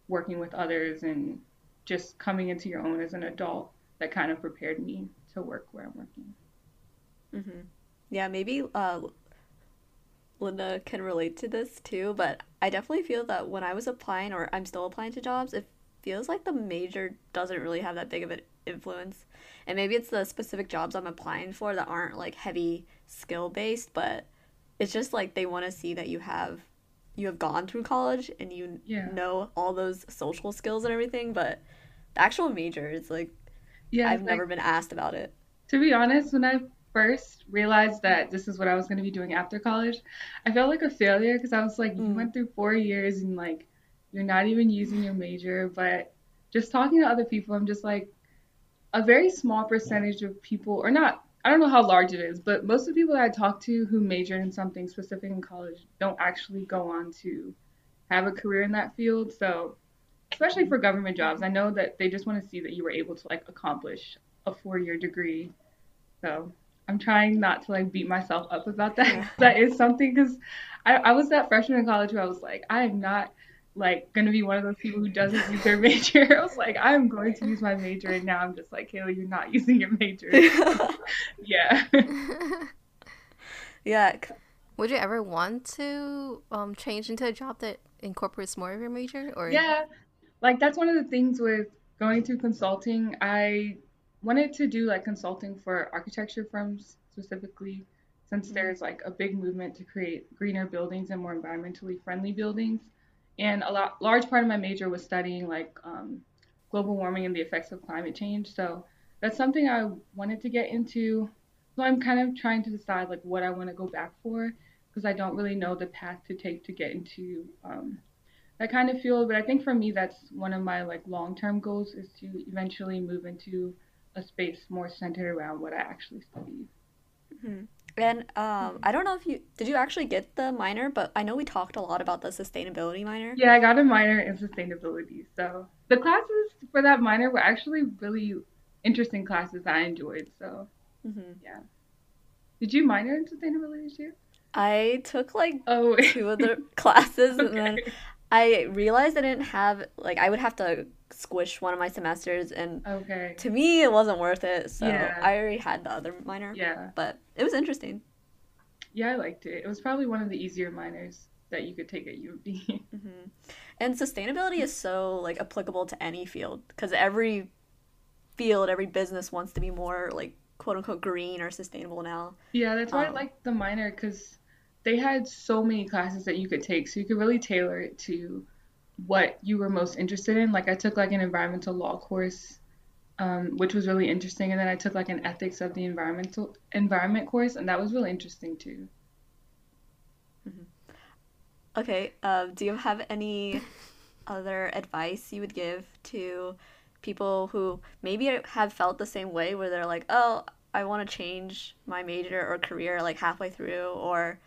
working with others and just coming into your own as an adult that kind of prepared me to work where I'm working. Mm-hmm. Yeah, maybe uh, Linda can relate to this too, but I definitely feel that when I was applying or I'm still applying to jobs, it feels like the major doesn't really have that big of an influence. And maybe it's the specific jobs I'm applying for that aren't like heavy skill based, but it's just like they want to see that you have you have gone through college and you Yeah. know all those social skills and everything, but the actual major is like Yeah, I've like, never been asked about it. to be honest, when I first realized that this is what I was going to be doing after college, I felt like a failure because I was like, you Mm. went through four years and like you're not even using your major. But just talking to other people, I'm just like, a very small percentage of people, or not, I don't know how large it is, but most of the people that I talk to who majored in something specific in college don't actually go on to have a career in that field. So, especially for government jobs, I know that they just want to see that you were able to like accomplish a four year degree. So, I'm trying not to like beat myself up about that. Yeah. that is something because I, I was that freshman in college who I was like, I am not like gonna be one of those people who doesn't use their major. I was like, I'm going to use my major, and now I'm just like, Kayla, you're not using your major. yeah. yeah, Would you ever want to um, change into a job that incorporates more of your major, or Yeah, like that's one of the things with going through consulting. I wanted to do like consulting for architecture firms specifically, since there's like a big movement to create greener buildings and more environmentally friendly buildings. And a lot, large part of my major was studying like um, global warming and the effects of climate change. So that's something I wanted to get into. So I'm kind of trying to decide like what I want to go back for because I don't really know the path to take to get into um, that kind of field. But I think for me, that's one of my like long-term goals is to eventually move into a space more centered around what I actually studied. and um, I don't know if you did you actually get the minor, but I know we talked a lot about the sustainability minor. Yeah, I got a minor in sustainability. So the classes for that minor were actually really interesting classes I enjoyed. So hmm yeah. Did you minor in sustainability too? I took like Oh, two of the classes, and then okay. I realized I didn't have like I would have to squish one of my semesters, and Okay. to me it wasn't worth it. So Yeah. I already had the other minor. Yeah. but it was interesting. Yeah, I liked it. It was probably one of the easier minors that you could take at UMD. hmm And sustainability is so like applicable to any field because every field, every business wants to be more like quote unquote green or sustainable now. Yeah, that's why I like the minor because they had so many classes that you could take, so you could really tailor it to what you were most interested in. Like I took like an environmental law course, um, which was really interesting, and then I took like an ethics of the environmental environment course, and that was really interesting too. Okay, uh, do you have any other advice you would give to people who maybe have felt the same way where they're like, oh, I want to change my major or career like halfway through, or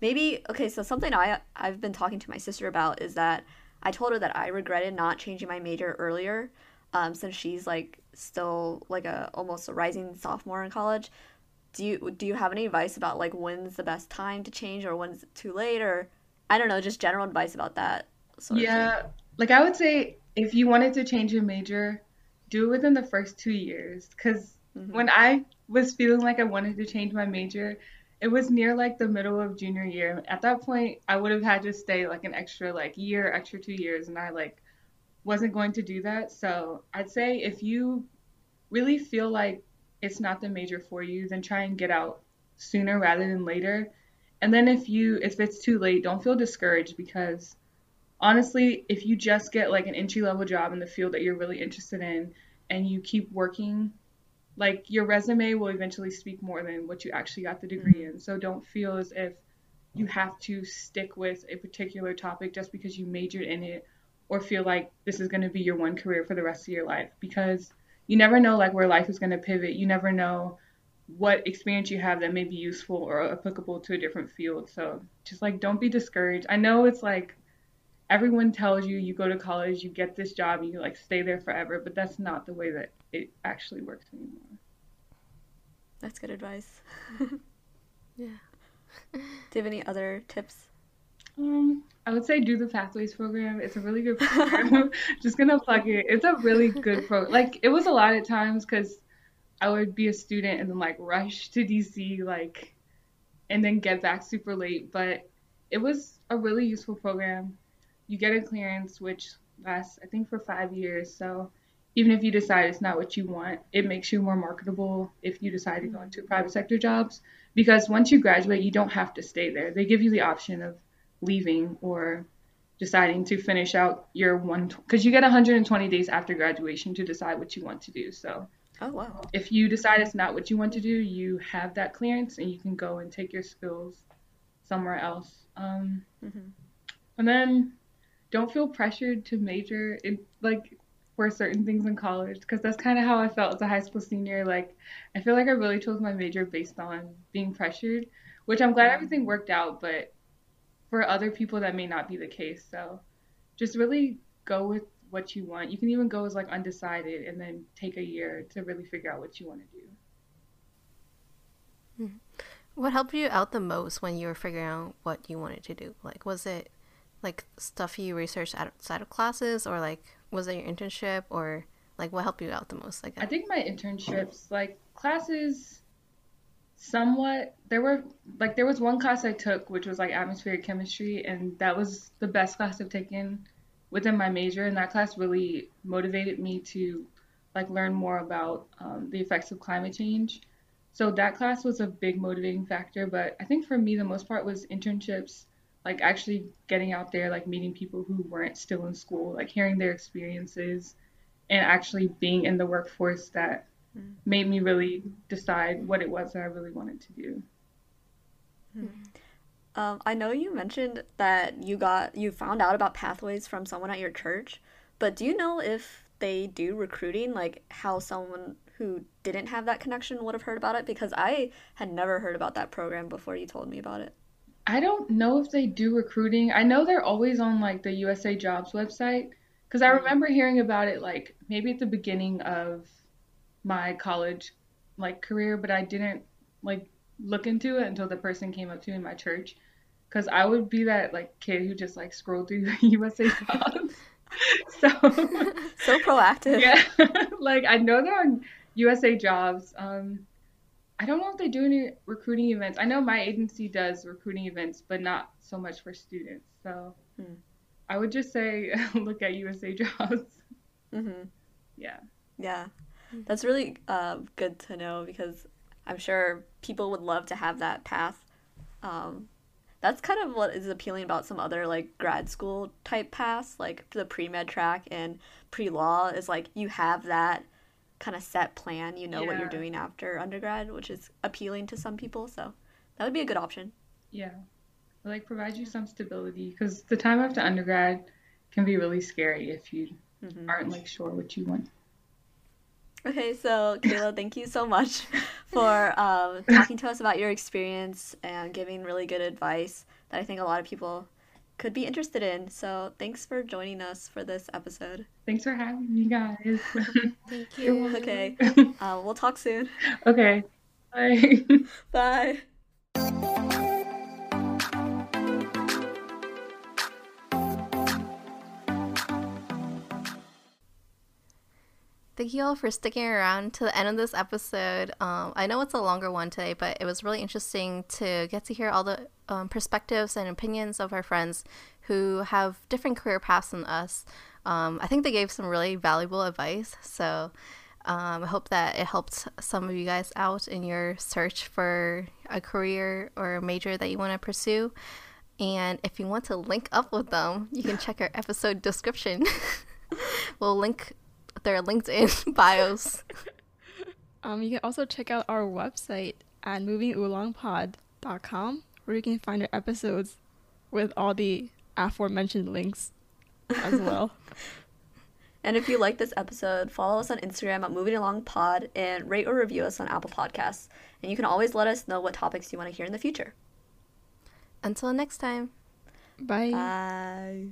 maybe okay, so something I I've been talking to my sister about is that I told her that I regretted not changing my major earlier, um, since she's like still like a almost a rising sophomore in college. Do you do you have any advice about like when's the best time to change or when's it too late or I don't know, just general advice about that sort of thing. Yeah, like I would say if you wanted to change your major, do it within the first two years. Because Mhm. when I was feeling like I wanted to change my major, it was near like the middle of junior year. At that point, I would have had to stay like an extra like year, extra two years, and I like wasn't going to do that. So I'd say if you really feel like it's not the major for you, then try and get out sooner rather than later. And then if you if it's too late, don't feel discouraged because honestly, if you just get like an entry level job in the field that you're really interested in and you keep working, like your resume will eventually speak more than what you actually got the degree mm-hmm. in. So don't feel as if you have to stick with a particular topic just because you majored in it or feel like this is going to be your one career for the rest of your life because you never know like where life is going to pivot. You never know what experience you have that may be useful or applicable to a different field. So just like don't be discouraged. I know it's like everyone tells you you go to college, you get this job, and you like stay there forever, but that's not the way that it actually works anymore. That's good advice. yeah. Do you have any other tips? Um, I would say do the Pathways program. It's a really good program. Just gonna plug it. It's a really good program. Like it was a lot of times because I would be a student and then like rush to DC like, and then get back super late. But it was a really useful program you get a clearance which lasts I think for five years. So even if you decide it's not what you want, it makes you more marketable if you decide to go into private sector jobs. Because once you graduate, you don't have to stay there. They give you the option of leaving or deciding to finish out your one because you get 120 days after graduation to decide what you want to do. So oh wow. If you decide it's not what you want to do, you have that clearance and you can go and take your skills somewhere else. Um, mm-hmm. And then don't feel pressured to major in like for certain things in college because that's kind of how I felt as a high school senior. Like, I feel like I really chose my major based on being pressured, which I'm glad everything worked out, but for other people, that may not be the case. So just really go with what you want. You can even go as like undecided and then take a year to really figure out what you want to do. Hmm. What helped you out the most when you were figuring out what you wanted to do? Like, was it like stuff you researched outside of classes or like was it your internship or like what helped you out the most like i think my internships like classes somewhat there were like there was one class i took which was like atmospheric chemistry and that was the best class i've taken within my major and that class really motivated me to like learn more about um, the effects of climate change. So that class was a big motivating factor but i think for me the most part was internships like actually getting out there, like meeting people who weren't still in school, like hearing their experiences and actually being in the workforce that mm. made me really decide what it was that I really wanted to do. Mm. Um, I know you mentioned that you got you found out about pathways from someone at your church, but do you know if they do recruiting, like how someone who didn't have that connection would have heard about it? Because I had never heard about that program before you told me about it. I don't know if they do recruiting. I know they're always on like the USA Jobs website because I mm-hmm. remember hearing about it like maybe at the beginning of my college like career, but I didn't like look into it until the person came up to me in my church because I would be that like kid who just like scrolled through USA Jobs. so so proactive. Yeah, like I know they're on USA Jobs. Um, I don't know if they do any recruiting events. I know my agency does recruiting events, but not so much for students. So hmm. I would just say look at USA Jobs. Mm-hmm. Yeah. Yeah. That's really uh, good to know because I'm sure people would love to have that path. Um, that's kind of what is appealing about some other like grad school type paths, like the pre med track and pre law is like you have that kind of set plan. You know yeah. what you're doing after undergrad, which is appealing to some people. So that would be a good option. Yeah. Like provide you some stability because the time after undergrad can be really scary if you mm-hmm. aren't like sure what you want. Okay, so Kayla, thank you so much for um, talking to us about your experience and giving really good advice that I think a lot of people could be interested in. So thanks for joining us for this episode. Thanks for having me, guys. Thank you. Okay. Uh, we'll talk soon. Okay. Bye. Bye. Thank you all for sticking around to the end of this episode. Um, I know it's a longer one today, but it was really interesting to get to hear all the um, perspectives and opinions of our friends who have different career paths than us. Um, I think they gave some really valuable advice. So um, I hope that it helped some of you guys out in your search for a career or a major that you want to pursue. And if you want to link up with them, you can check our episode description. we'll link their LinkedIn bios. Um, you can also check out our website at movingoolongpod.com where you can find our episodes with all the aforementioned links as well. and if you like this episode, follow us on Instagram at Moving Along Pod and rate or review us on Apple Podcasts. And you can always let us know what topics you want to hear in the future. Until next time. Bye. Bye.